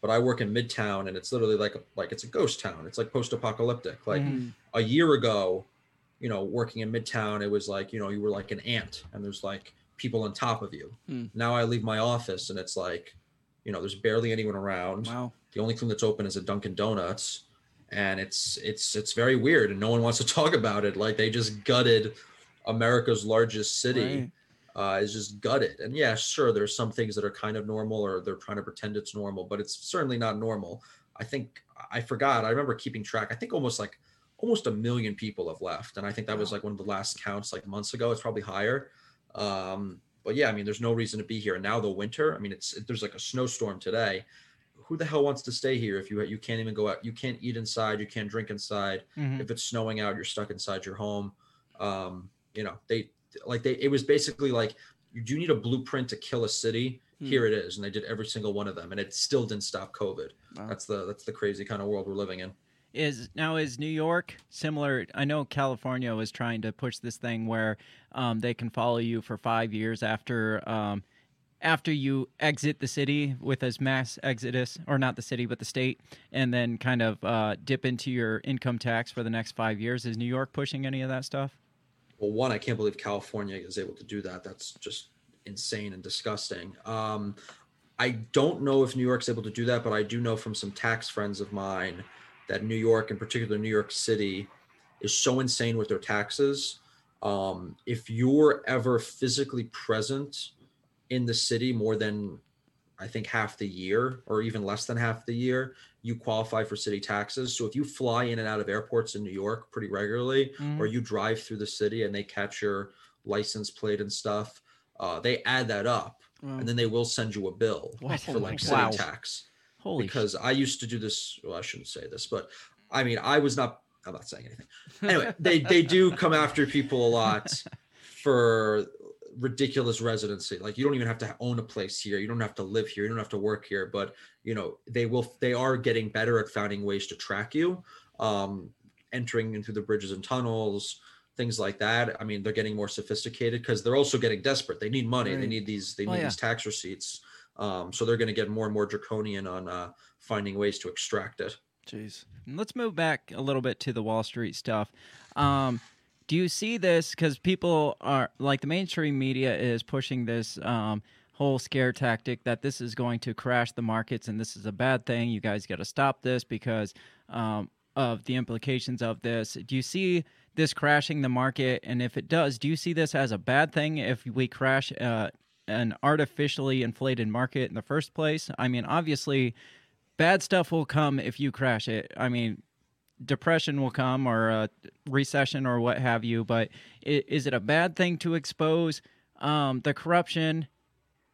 But I work in Midtown, and it's literally like a, like it's a ghost town. It's like post-apocalyptic. Like Mhm. a year ago, you know, working in Midtown, it was like, you know, you were like an ant and there's like people on top of you. Hmm. Now I leave my office and it's like, you know, there's barely anyone around. Wow. The only thing that's open is a Dunkin' Donuts. And it's it's it's very weird and no one wants to talk about it. Like they just gutted America's largest city. uh, is just gutted. And yeah, sure, there's some things that are kind of normal or they're trying to pretend it's normal, but it's certainly not normal. I think I forgot. I remember keeping track. I think almost like almost a million people have left, and I think that was like one of the last counts like months ago. It's probably higher. Um, but yeah, I mean, there's no reason to be here. And now the winter. I mean, it's there's like a snowstorm today. Who the hell wants to stay here if you you can't even go out? You can't eat inside. You can't drink inside. Mhm. If it's snowing out, you're stuck inside your home. Um, you know, they like they. It was basically like you do you need a blueprint to kill a city. Hmm. Here it is, and they did every single one of them, and it still didn't stop COVID. Wow. That's the that's the crazy kind of world we're living in. Is now is New York similar? I know California was trying to push this thing where um, they can follow you for five years after um, after you exit the city with as mass exodus, or not the city but the state, and then kind of uh, dip into your income tax for the next five years. Is New York pushing any of that stuff? Well, one, I can't believe California is able to do that. That's just insane and disgusting. Um, I don't know if New York's able to do that, but I do know from some tax friends of mine that New York, in particular New York City, is so insane with their taxes. Um, if you're ever physically present in the city more than I think half the year or even less than half the year, you qualify for city taxes. So if you fly in and out of airports in New York pretty regularly, or you drive through the city and they catch your license plate and stuff, uh, they add that up and then they will send you a bill What? for like city Wow. tax. Holy because I used to do this. Well, I shouldn't say this, but I mean, I was not. I'm not saying anything. Anyway, they they do come after people a lot for ridiculous residency. Like you don't even have to own a place here. You don't have to live here. You don't have to work here. But you know, they will. They are getting better at finding ways to track you, um, entering into the bridges and tunnels. Things like that. I mean, they're getting more sophisticated because they're also getting desperate. They need money. They need these. They Oh, need yeah. these tax receipts. Um, so they're going to get more and more draconian on uh, finding ways to extract it. Jeez. Let's move back a little bit to the Wall Street stuff. Um, do you see this? Because people are like the mainstream media is pushing this um, whole scare tactic that this is going to crash the markets and this is a bad thing. You guys got to stop this because um, of the implications of this. Do you see this crashing the market? And if it does, do you see this as a bad thing if we crash uh, an artificially inflated market in the first place? I mean, obviously bad stuff will come if you crash it. I mean, depression will come or a recession or what have you. But is it a bad thing to expose um, the corruption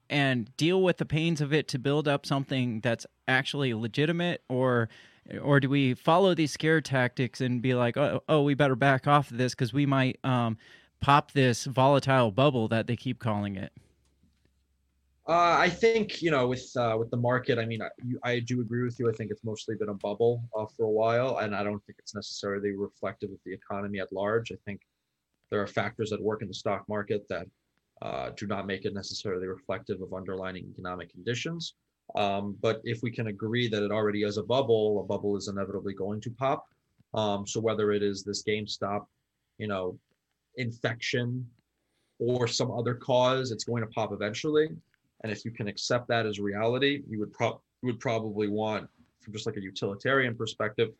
and deal with the pains of it to build up something that's actually legitimate, or or do we follow these scare tactics and be like, oh, oh we better back off of this because we might um, pop this volatile bubble that they keep calling it? Uh, I think you know with uh, with the market. I mean, I, I do agree with you. I think it's mostly been a bubble uh, for a while, and I don't think it's necessarily reflective of the economy at large. I think there are factors that work in the stock market that uh, do not make it necessarily reflective of underlying economic conditions. Um, but if we can agree that it already is a bubble, a bubble is inevitably going to pop. Um, so whether it is this GameStop, you know, infection or some other cause, it's going to pop eventually. And if you can accept that as reality, you would pro- would probably want, from just like a utilitarian perspective,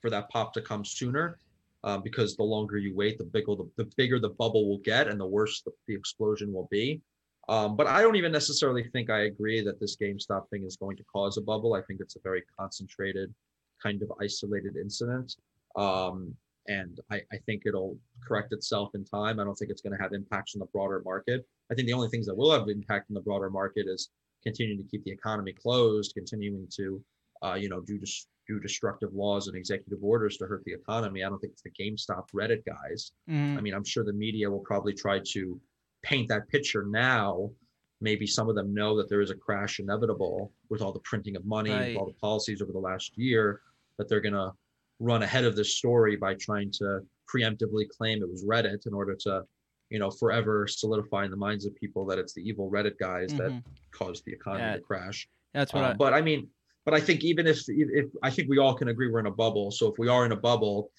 for that pop to come sooner, um, because the longer you wait, the bigger the, the bigger the bubble will get, and the worse the, the explosion will be. Um, but I don't even necessarily think I agree that this GameStop thing is going to cause a bubble. I think it's a very concentrated, kind of isolated incident. Um, and I, I think it'll correct itself in time. I don't think it's going to have impacts on the broader market. I think the only things that will have impact on the broader market is continuing to keep the economy closed, continuing to, uh, you know, do dis- do destructive laws and executive orders to hurt the economy. I don't think it's the GameStop Reddit guys. Mm. I mean, I'm sure the media will probably try to paint that picture now. Maybe some of them know that there is a crash inevitable with all the printing of money, Right. all the policies over the last year, that they're going to run ahead of this story by trying to preemptively claim it was Reddit in order to, you know, forever solidify in the minds of people that it's the evil Reddit guys that Mhm. caused the economy Yeah. to crash. That's what Uh, I. but I mean, but I think even if, if if I think we all can agree we're in a bubble. So if we are in a bubble,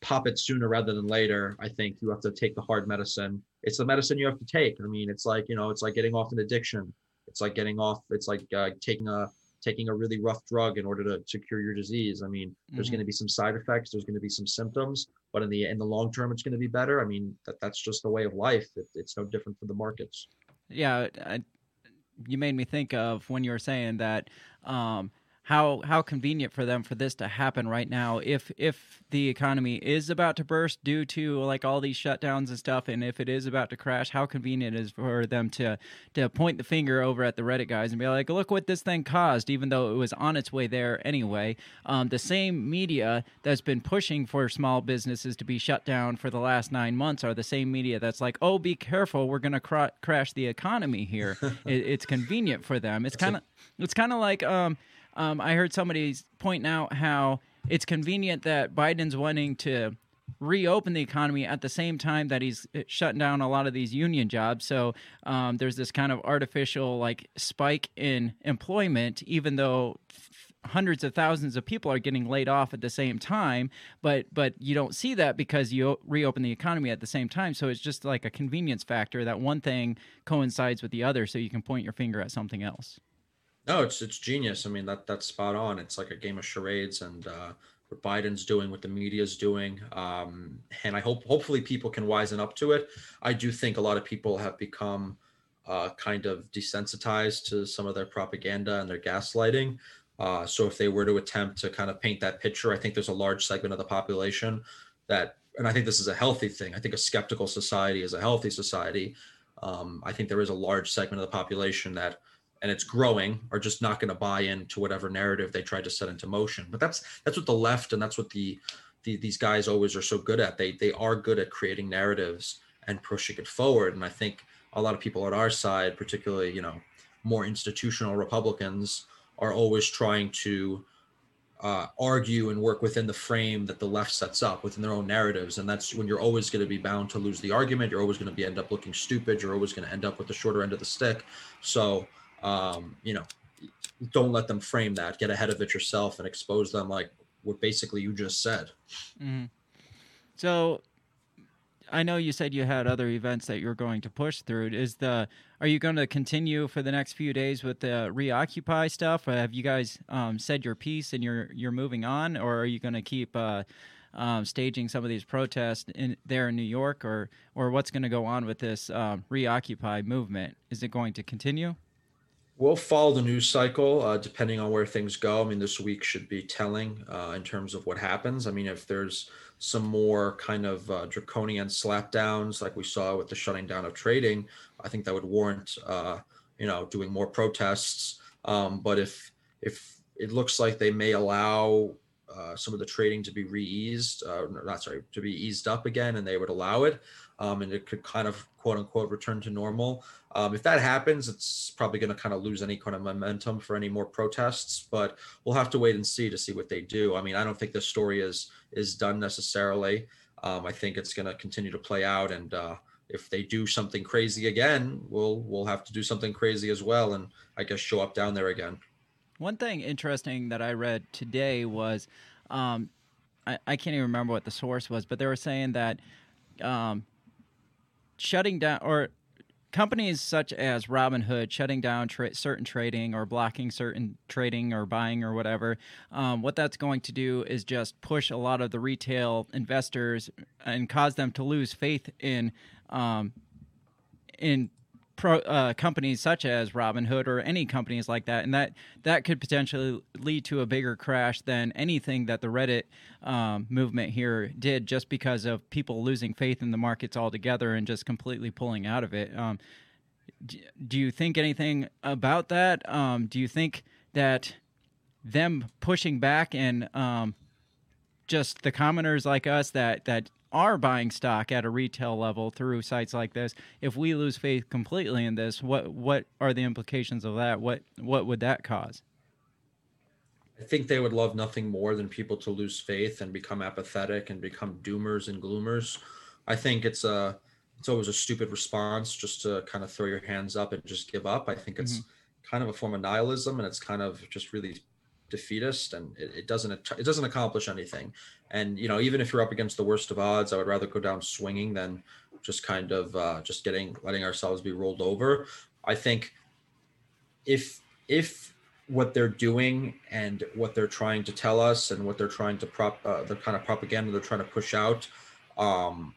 pop it sooner rather than later. I think you have to take the hard medicine. It's the medicine you have to take. I mean, it's like you know, it's like getting off an addiction. It's like getting off. It's like uh, taking a taking a really rough drug in order to, to cure your disease. I mean, there's Mhm. going to be some side effects, there's going to be some symptoms, but in the in the long term, it's going to be better. I mean, that that's just the way of life. It, it's no different for the markets. Yeah, I, you made me think of when you were saying that um, how how convenient for them for this to happen right now. If if the economy is about to burst due to like all these shutdowns and stuff, and if it is about to crash, how convenient it is for them to to point the finger over at the Reddit guys and be like, "Look what this thing caused," even though it was on its way there anyway. Um, the same media that's been pushing for small businesses to be shut down for the last nine months are the same media that's like, "Oh, be careful, we're going to cr- crash the economy here." it, it's convenient for them. It's kind of it's kind of like um, um, I heard somebody pointing out how it's convenient that Biden's wanting to reopen the economy at the same time that he's uh, shutting down a lot of these union jobs. So um, there's this kind of artificial like spike in employment, even though hundreds of thousands of people are getting laid off at the same time. But but you don't see that because you reopen the economy at the same time. So it's just like a convenience factor that one thing coincides with the other. So you can point your finger at something else No, it's it's genius. I mean that that's spot on. It's like a game of charades, and uh, what Biden's doing, what the media's doing, um, and I hope hopefully people can wisen up to it. I do think a lot of people have become uh, kind of desensitized to some of their propaganda and their gaslighting. Uh, so if they were to attempt to kind of paint that picture, I think there's a large segment of the population that, and I think this is a healthy thing. I think a skeptical society is a healthy society. Um, I think there is a large segment of the population that and it's growing are just not going to buy into whatever narrative they tried to set into motion. But that's that's what the left and that's what the, the these guys always are so good at. They they are good at creating narratives and pushing it forward. And i think a lot of people on our side particularly you know more institutional republicans are always trying to uh, argue and work within the frame that the left sets up within their own narratives. And that's when you're always going to be bound to lose the argument. You're always going to be end up looking stupid. You're always going to end up with the shorter end of the stick. So um, you know, don't let them frame that. Get ahead of it yourself and expose them like what basically you just said. Mm-hmm. So, I know you said you had other events that you're going to push through. Is the are you going to continue for the next few days with the reoccupy stuff? Or have you guys um, said your piece and you're you're moving on, or are you going to keep uh, um, staging some of these protests in there in New York, or or what's going to go on with this um, reoccupy movement? Is it going to continue? We'll follow the news cycle uh, depending on where things go. I mean, this week should be telling uh, in terms of what happens. I mean, if there's some more kind of uh, draconian slapdowns like we saw with the shutting down of trading, I think that would warrant, uh, you know, doing more protests. Um, but if if it looks like they may allow uh, some of the trading to be re-eased, uh, not sorry, to be eased up again, and they would allow it, um, and it could kind of quote unquote return to normal. Um, if that happens, it's probably going to kind of lose any kind of momentum for any more protests. But we'll have to wait and see to see what they do. I mean, I don't think this story is is done necessarily. Um, I think it's going to continue to play out, and uh, if they do something crazy again, we'll we'll have to do something crazy as well, and I guess show up down there again. One thing interesting that I read today was, um, I, I can't even remember what the source was, but they were saying that um, shutting down or companies such as Robinhood shutting down tra- certain trading or blocking certain trading or buying or whatever, um, what that's going to do is just push a lot of the retail investors and cause them to lose faith in um, in pro, uh, companies such as Robinhood or any companies like that, and that that could potentially lead to a bigger crash than anything that the Reddit um, movement here did, just because of people losing faith in the markets altogether and just completely pulling out of it. Um, do, you think anything about that? Um, do you think that them pushing back and um, just the commoners like us that that are buying stock at a retail level through sites like this if we lose faith completely in this what what are the implications of that what what would that cause I think they would love nothing more than people to lose faith and become apathetic and become doomers and gloomers. I think it's a it's always a stupid response just to kind of throw your hands up and just give up. I think it's mm-hmm. kind of a form of nihilism and it's kind of just really defeatist and it, it, doesn't it doesn't accomplish anything. And you know even if you're up against the worst of odds i would rather go down swinging than just kind of uh, just getting letting ourselves be rolled over. I think if if what they're doing and what they're trying to tell us and what they're trying to prop uh, the kind of propaganda they're trying to push out um,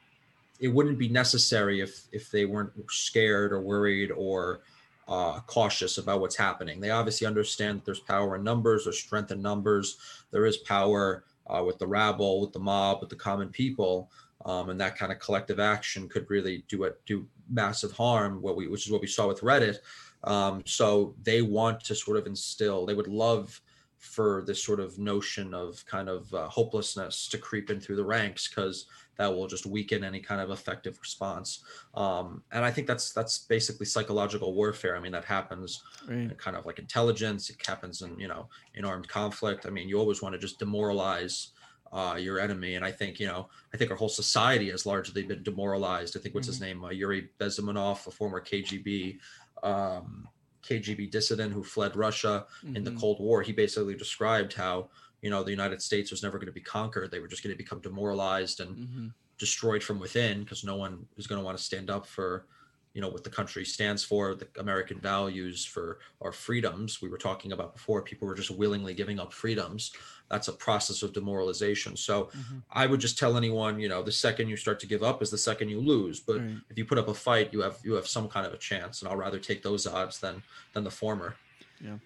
it wouldn't be necessary if if they weren't scared or worried or uh, cautious about what's happening. They obviously understand that there's power in numbers there's strength in numbers. There is power uh, with the rabble with the mob with the common people um, and that kind of collective action could really do it do massive harm what we which is what we saw with reddit. Um, so they want to sort of instill, they would love for this sort of notion of kind of uh, hopelessness to creep in through the ranks because that will just weaken any kind of effective response. Um, and I think that's that's basically psychological warfare. I mean, that happens Right. kind of like intelligence. It happens in you know in armed conflict. I mean, you always want to just demoralize uh, your enemy. And I think, you know, I think our whole society has largely been demoralized. I think what's his name, uh, Yuri Bezmenov, a former KGB um, KGB dissident who fled Russia in the Mhm. Cold War. He basically described how you know the United States was never going to be conquered. They were just going to become demoralized and Mhm. destroyed from within because no one is going to want to stand up for you know what the country stands for the american values for our freedoms. We were talking about before people were just willingly giving up freedoms. That's a process of demoralization. So i would just tell anyone you know the second you start to give up is the second you lose. But Right. if you put up a fight you have you have some kind of a chance and i'll rather take those odds than than the former. Yeah.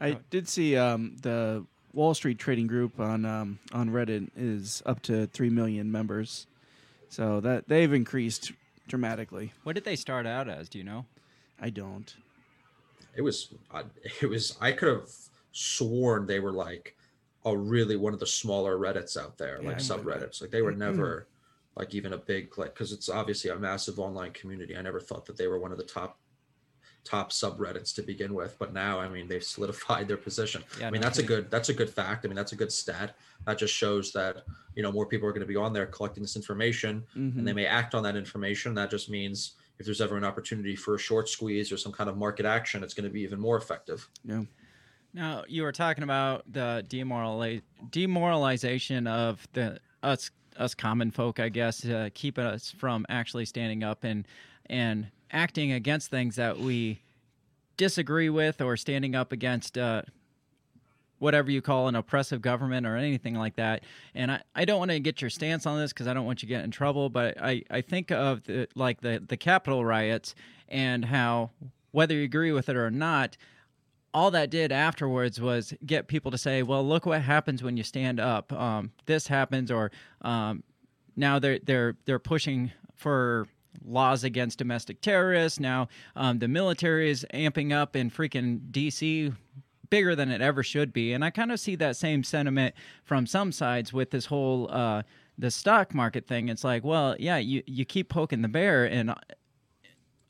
I did see um, the Wall Street Trading Group on um, on Reddit is up to three million members, so that they've increased dramatically. What did they start out as? Do you know? I don't. it was uh, it was i could have sworn they were like a really one of the smaller reddits out there like Yeah. subreddits like they were never like even a big like because it's obviously a massive online community i never thought that they were one of the top top subreddits to begin with but now i mean they've solidified their position. Yeah, i mean no that's a good that's a good fact. I mean that's a good stat. That just shows that you know more people are going to be on there collecting this information Mhm. and they may act on that information. That just means if there's ever an opportunity for a short squeeze or some kind of market action it's going to be even more effective. Yeah. Now you were talking about the demorali- demoralization of the us us common folk, I guess, uh, keeping us from actually standing up and and acting against things that we disagree with or standing up against uh, whatever you call an oppressive government or anything like that. And I, I don't want to get your stance on this because I don't want you to get in trouble, but I, I think of the, like the, the Capitol riots and how, whether you agree with it or not, all that did afterwards was get people to say, "Well, look what happens when you stand up. Um, this happens," or um, now they're they're they're pushing for laws against domestic terrorists. Now um, the military is amping up in freaking D.C. bigger than it ever should be, and I kind of see that same sentiment from some sides with this whole uh, the stock market thing. It's like, well, yeah, you you keep poking the bear, and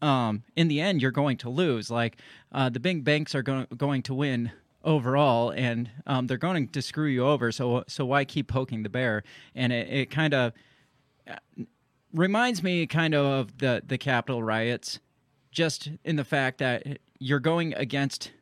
um, in the end, you're going to lose. Like uh, the big banks are go- going to win overall, and um, they're going to screw you over. So so why keep poking the bear? And it, it kind of reminds me kind of of the the Capitol riots, just in the fact that you're going against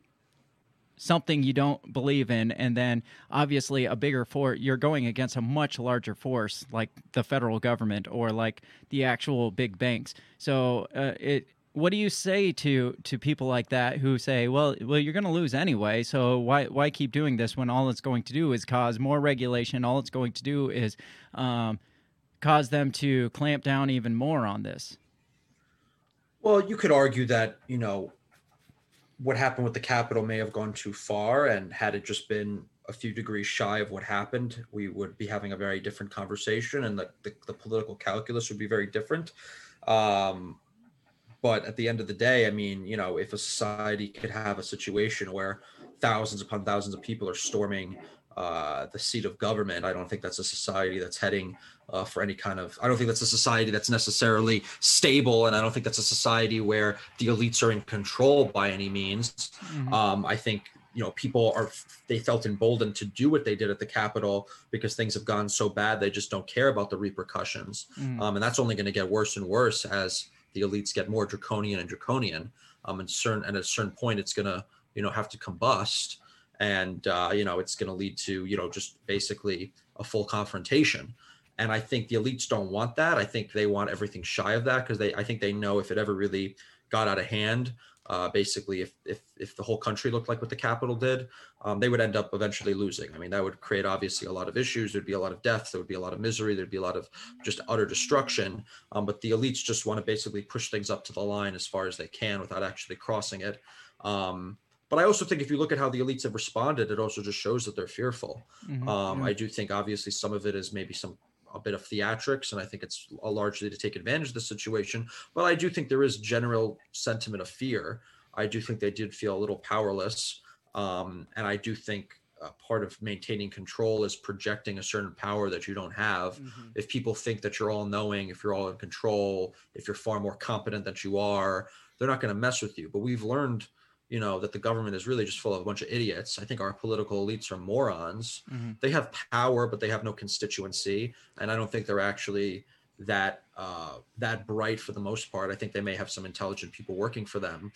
something you don't believe in and then obviously a bigger force you're going against a much larger force like the federal government or like the actual big banks. So uh, it what do you say to to people like that who say well well you're going to lose anyway so why why keep doing this when all it's going to do is cause more regulation? All it's going to do is um, cause them to clamp down even more on this Well, you could argue that, you know, what happened with the Capitol may have gone too far. And had it just been a few degrees shy of what happened, we would be having a very different conversation and the, the, the political calculus would be very different. Um, but at the end of the day, I mean, you know, if a society could have a situation where thousands upon thousands of people are storming uh, the seat of government, I don't think that's a society that's heading uh, for any kind of. I don't think that's a society that's necessarily stable, and I don't think that's a society where the elites are in control by any means. Um, I think you know people are they felt emboldened to do what they did at the Capitol because things have gone so bad they just don't care about the repercussions, Mhm. um, and that's only going to get worse and worse as the elites get more draconian and draconian. Um, and certain and at a certain point, it's going to you know have to combust, and uh, you know it's going to lead to you know just basically a full confrontation. And I think the elites don't want that. I think they want everything shy of that because they I think they know if it ever really got out of hand. Uh, basically, if, if if the whole country looked like what the Capitol did, um, they would end up eventually losing. I mean, that would create obviously a lot of issues. There'd be a lot of death. There would be a lot of misery. There'd be a lot of just utter destruction. Um, but the elites just want to basically push things up to the line as far as they can without actually crossing it. Um, but I also think if you look at how the elites have responded, it also just shows that they're fearful. Mhm. Um, Yeah. I do think obviously some of it is maybe some a bit of theatrics, and I think it's largely to take advantage of the situation. But I do think there is general sentiment of fear. I do think they did feel a little powerless, um, and I do think uh, part of maintaining control is projecting a certain power that you don't have. If people think that you're all knowing, if you're all in control, if you're far more competent than you are, they're not going to mess with you. But we've learned you know that the government is really just full of a bunch of idiots. I think our political elites are morons. Mhm. they have power but they have no constituency. And i don't think they're actually that uh that bright for the most part. I think they may have some intelligent people working for them.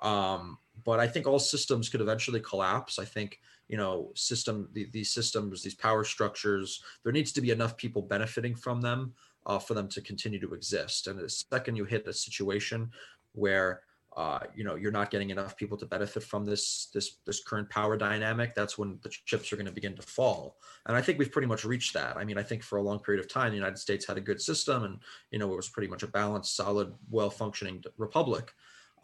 Um but i think all systems could eventually collapse. I think you know system the, these systems these power structures there needs to be enough people benefiting from them uh, for them to continue to exist. And the second you hit a situation where uh, you know you're not getting enough people to benefit from this this this current power dynamic that's when the chips are going to begin to fall. And i think we've pretty much reached that. I mean i think for a long period of time the united states had a good system and you know it was pretty much a balanced solid well functioning republic.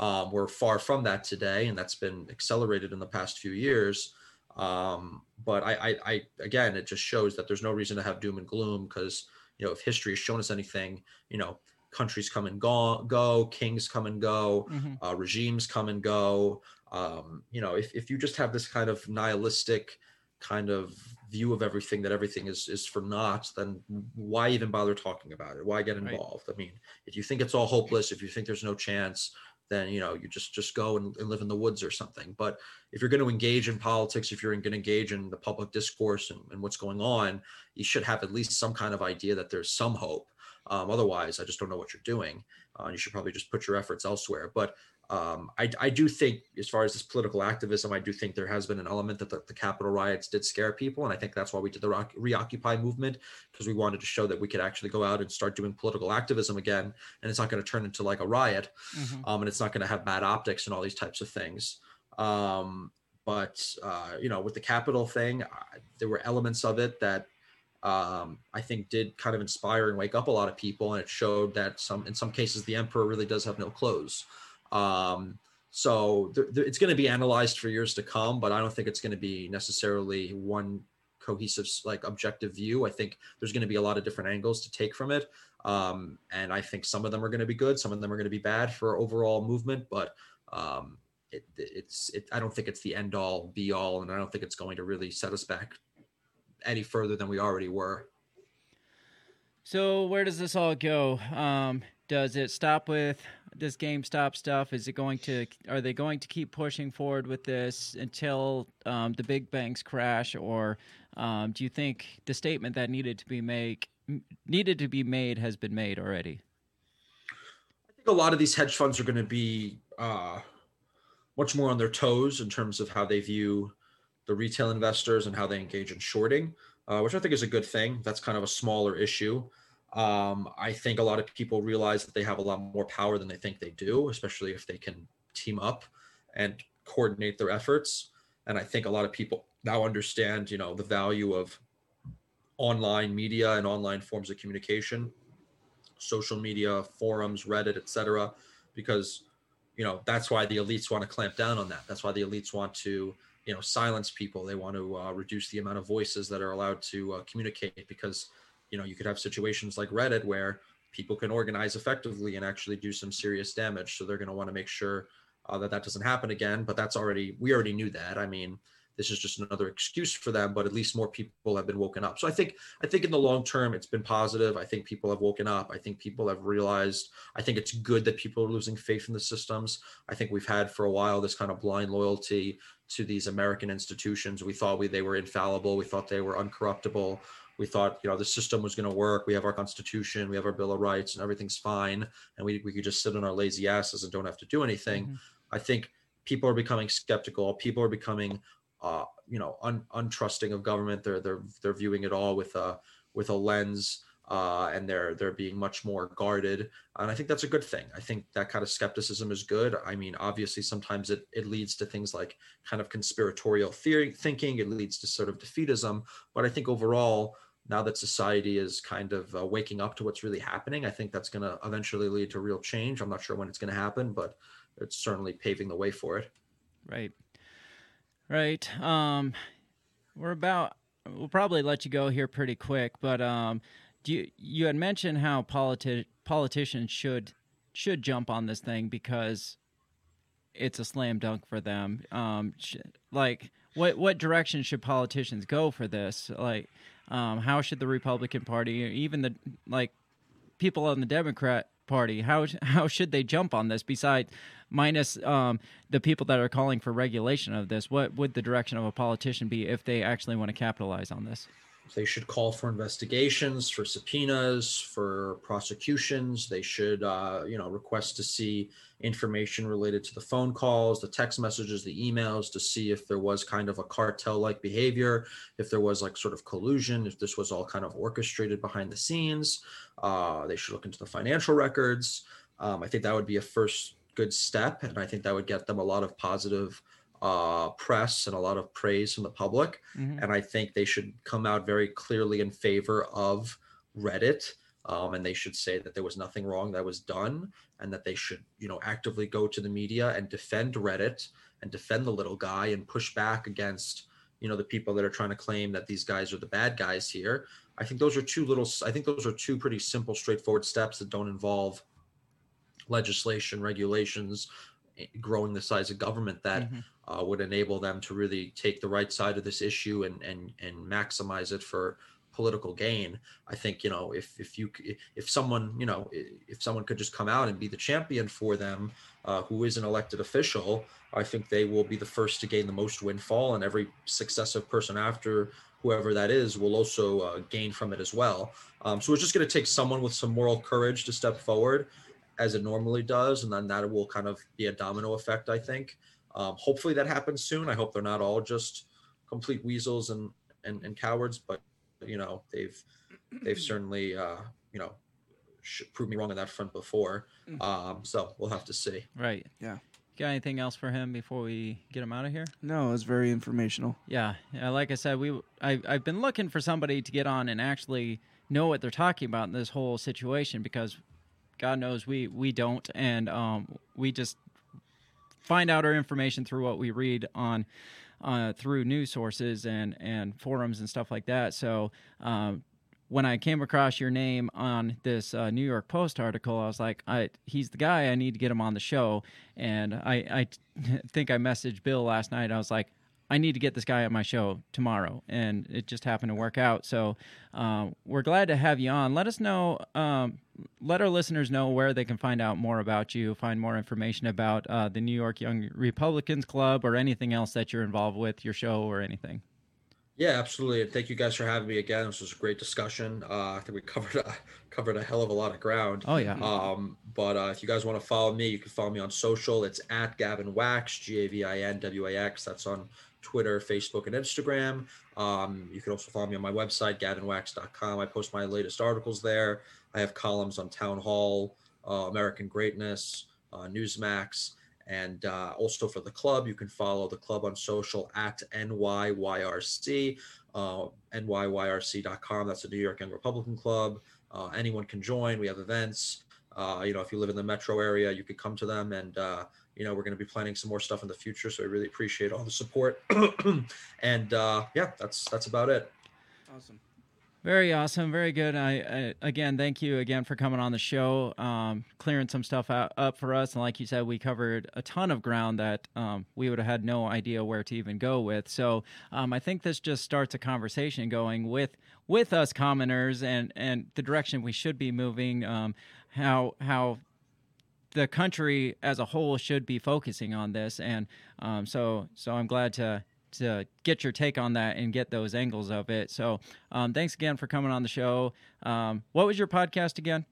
Um, we're far from that today and that's been accelerated in the past few years. Um, but I, I i again it just shows that there's no reason to have doom and gloom because you know if history has shown us anything you know countries come and go, go kings come and go Mhm. uh, regimes come and go. Um, you know if, if you just have this kind of nihilistic kind of view of everything that everything is is for naught then why even bother talking about it? Why get Right. involved? I mean if you think it's all hopeless if you think there's no chance then you know you just just go and, and live in the woods or something. But if you're going to engage in politics if you're going to engage in the public discourse and, and what's going on you should have at least some kind of idea that there's some hope um, otherwise i just don't know what you're doing. Uh, you should probably just put your efforts elsewhere. But um, I, I do think as far as this political activism i do think there has been an element that the, the capitol riots did scare people. And i think that's why we did the Rock, reoccupy movement because we wanted to show that we could actually go out and start doing political activism again. And it's not going to turn into like a riot Mhm. um, and it's not going to have bad optics and all these types of things. Um, but uh, you know with the Capitol thing there were elements of it that um, I think did kind of inspire and wake up a lot of people, and it showed that some in some cases the emperor really does have no clothes. Um, so th- th- it's going to be analyzed for years to come, but I don't think it's going to be necessarily one cohesive like objective view. I think there's going to be a lot of different angles to take from it, um, and I think some of them are going to be good, some of them are going to be bad for overall movement, but um, it, it's it, I don't think it's the end all be all, and I don't think it's going to really set us back any further than we already were. So where does this all go? Um, does it stop with this GameStop stuff? Is it going to? Are they going to keep pushing forward with this until um, the big banks crash, or um, do you think the statement that needed to be make needed to be made has been made already? I think a lot of these hedge funds are going to be uh, much more on their toes in terms of how they view the retail investors and how they engage in shorting, uh, which I think is a good thing. That's kind of a smaller issue. Um, I think a lot of people realize that they have a lot more power than they think they do, especially if they can team up and coordinate their efforts. And I think a lot of people now understand, you know, the value of online media and online forms of communication, social media, forums, Reddit, etc. Because you know that's why the elites want to clamp down on that. That's why the elites want to you know silence people. They want to uh, reduce the amount of voices that are allowed to uh, communicate because you know you could have situations like Reddit where people can organize effectively and actually do some serious damage. So they're going to want to make sure uh, that that doesn't happen again. But that's already we already knew that. I mean, this is just another excuse for them. But at least more people have been woken up. So I think I think in the long term it's been positive. I think people have woken up. I think people have realized. I think it's good that people are losing faith in the systems. I think we've had for a while this kind of blind loyalty to these American institutions. We thought we they were infallible. We thought they were uncorruptible we thought you know the system was going to work we have our constitution we have our bill of rights and everything's fine and we, we could just sit on our lazy asses and don't have to do anything Mhm. i think people are becoming skeptical people are becoming uh, you know un, untrusting of government they're they're they're viewing it all with a with a lens uh, and they're they're being much more guarded. And I think that's a good thing. I think that kind of skepticism is good. I mean, obviously, sometimes it it leads to things like kind of conspiratorial theory thinking. It leads to sort of defeatism. But I think overall, now that society is kind of uh, waking up to what's really happening, I think that's going to eventually lead to real change. I'm not sure when it's going to happen, but it's certainly paving the way for it. Right. Right. Um, we're about. We'll probably let you go here pretty quick, but um, do you you had mentioned how politi- politicians should should jump on this thing because it's a slam dunk for them. Um, sh- like what what direction should politicians go for this? Like, um, how should the Republican Party, even the like people on the Democrat Party, how how should they jump on this? Besides, minus um, the people that are calling for regulation of this, what would the direction of a politician be if they actually want to capitalize on this? They should call for investigations, for subpoenas, for prosecutions. They should, uh, you know, request to see information related to the phone calls, the text messages, the emails, to see if there was kind of a cartel-like behavior, if there was like sort of collusion, if this was all kind of orchestrated behind the scenes. Uh, they should look into the financial records. Um, I think that would be a first good step, and I think that would get them a lot of positive uh, press and a lot of praise from the public. Mhm. And I think they should come out very clearly in favor of Reddit. Um, and they should say that there was nothing wrong that was done and that they should, you know, actively go to the media and defend Reddit and defend the little guy and push back against, you know, the people that are trying to claim that these guys are the bad guys here. I think those are two little, I think those are two pretty simple, straightforward steps that don't involve legislation, regulations, growing the size of government that Mhm. uh, would enable them to really take the right side of this issue and and and maximize it for political gain. I think you know if if you if someone you know if someone could just come out and be the champion for them, uh, who is an elected official, I think they will be the first to gain the most windfall, and every successive person after whoever that is will also uh, gain from it as well. Um, so it's just going to take someone with some moral courage to step forward, as it normally does, and then that will kind of be a domino effect. I think. Um, hopefully that happens soon. I hope they're not all just complete weasels and and, and cowards, but you know they've they've certainly uh, you know sh- proved me wrong on that front before. Um, so we'll have to see. Right. Yeah. Got anything else for him before we get him out of here? No, it was very informational. Yeah, yeah. Like I said, we I I've been looking for somebody to get on and actually know what they're talking about in this whole situation because God knows we we don't, and um we just find out our information through what we read on uh, through news sources and and forums and stuff like that. So. Um, when I came across your name on this uh, New York Post article, I was like, I, he's the guy. I need to get him on the show. And I, I think I messaged Bill last night. I was like, I need to get this guy on my show tomorrow, and it just happened to work out. So um, we're glad to have you on. Let us know, um, let our listeners know where they can find out more about you, find more information about uh, the New York Young Republicans Club, or anything else that you're involved with, your show, or anything. Yeah, absolutely. And thank you guys for having me again. This was a great discussion. Uh, I think we covered a, covered a hell of a lot of ground. Oh yeah. Um, but uh, if you guys want to follow me, you can follow me on social. It's at Gavin Wax, G A V I N W A X. That's on Twitter, Facebook, and Instagram. Um, you can also follow me on my website, gavinwax.com. I post my latest articles there. I have columns on Townhall, uh, American Greatness, uh, Newsmax. And uh, also for the club, you can follow the club on social at NYYRC, uh, NYYRC.com. That's the New York Young Republican Club. Uh, anyone can join. We have events. Uh, you know, if you live in the metro area, you could come to them. And, uh, you know, we're going to be planning some more stuff in the future. So I really appreciate all the support. and uh, yeah, that's that's about it. Awesome. Very awesome, very good. I, I again thank you again for coming on the show, um, clearing some stuff out, up for us. And like you said, we covered a ton of ground that um, we would have had no idea where to even go with. So um, I think this just starts a conversation going with with us commoners and and the direction we should be moving. Um, how how the country as a whole should be focusing on this, and um, so so I'm glad to to get your take on that and get those angles of it. So um, thanks again for coming on the show. Um, what was your podcast again?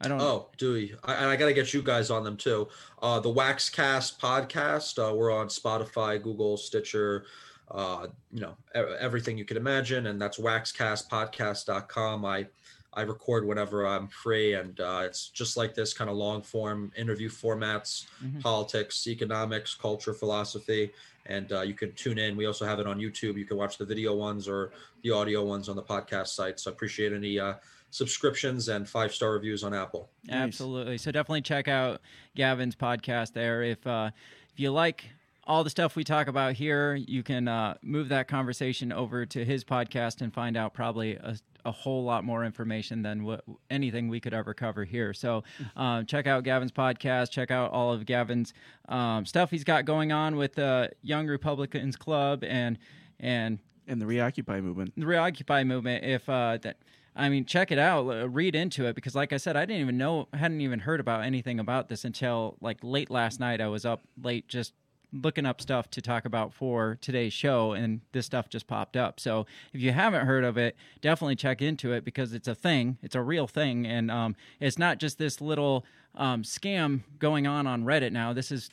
I don't. Oh, Dewey, I, I got to get you guys on them too. Uh, the Waxcast podcast. Uh, we're on Spotify, Google, Stitcher, uh, you know, everything you can imagine, and that's waxcastpodcast.com. I I record whenever I'm free, and uh, it's just like this kind of long form interview formats, Mhm. politics, economics, culture, philosophy, and uh, you can tune in. We also have it on YouTube. You can watch the video ones or the audio ones on the podcast site. So I appreciate any uh, subscriptions and five star reviews on Apple. Absolutely. So definitely check out Gavin's podcast there. If uh, if you like all the stuff we talk about here, you can uh, move that conversation over to his podcast and find out probably a, a whole lot more information than what anything we could ever cover here. So um, check out Gavin's podcast. Check out all of Gavin's um, stuff he's got going on with the Young Republicans Club and and and the Reoccupy movement. the Reoccupy movement. If uh, that, I mean, check it out, read into it because, like I said, I didn't even know, hadn't even heard about anything about this until like late last night. I was up late just looking up stuff to talk about for today's show, and this stuff just popped up. So if you haven't heard of it, definitely check into it because it's a thing, it's a real thing, and um, it's not just this little um, scam going on on Reddit now. This is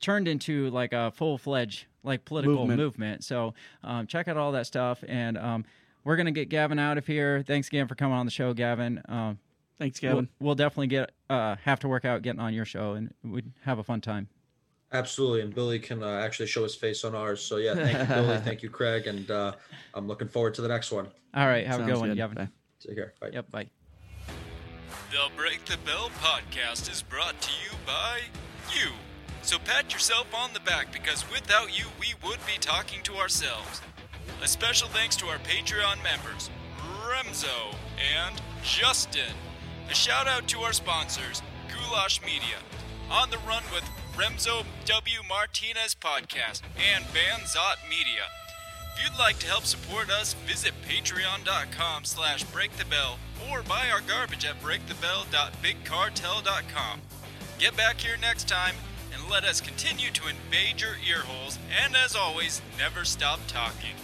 turned into like a full fledged like political Movement. movement. So um, check out all that stuff, and um, we're gonna get Gavin out of here. Thanks again for coming on the show, Gavin. Um, Thanks, Gavin. We'll, we'll definitely get uh, have to work out getting on your show, and we'd have a fun time. Absolutely, and Billy can uh, actually show his face on ours. So yeah, thank you, Billy. Thank you, Craig, and uh, I'm looking forward to the next one. All right, have a Sounds good one, good. Gavin. Bye. Take care. Bye. Yep, bye. The Break the Bell podcast is brought to you by you. So pat yourself on the back because without you, we would be talking to ourselves. A special thanks to our Patreon members, Remzo and Justin. A shout out to our sponsors, Goulash Media, On the Run with Remzo W. Martinez Podcast and Banzot Media. If you'd like to help support us, visit patreon.com slash breakthebell or buy our garbage at breakthebell.bigcartel.com. Get back here next time and let us continue to invade your earholes and as always, never stop talking.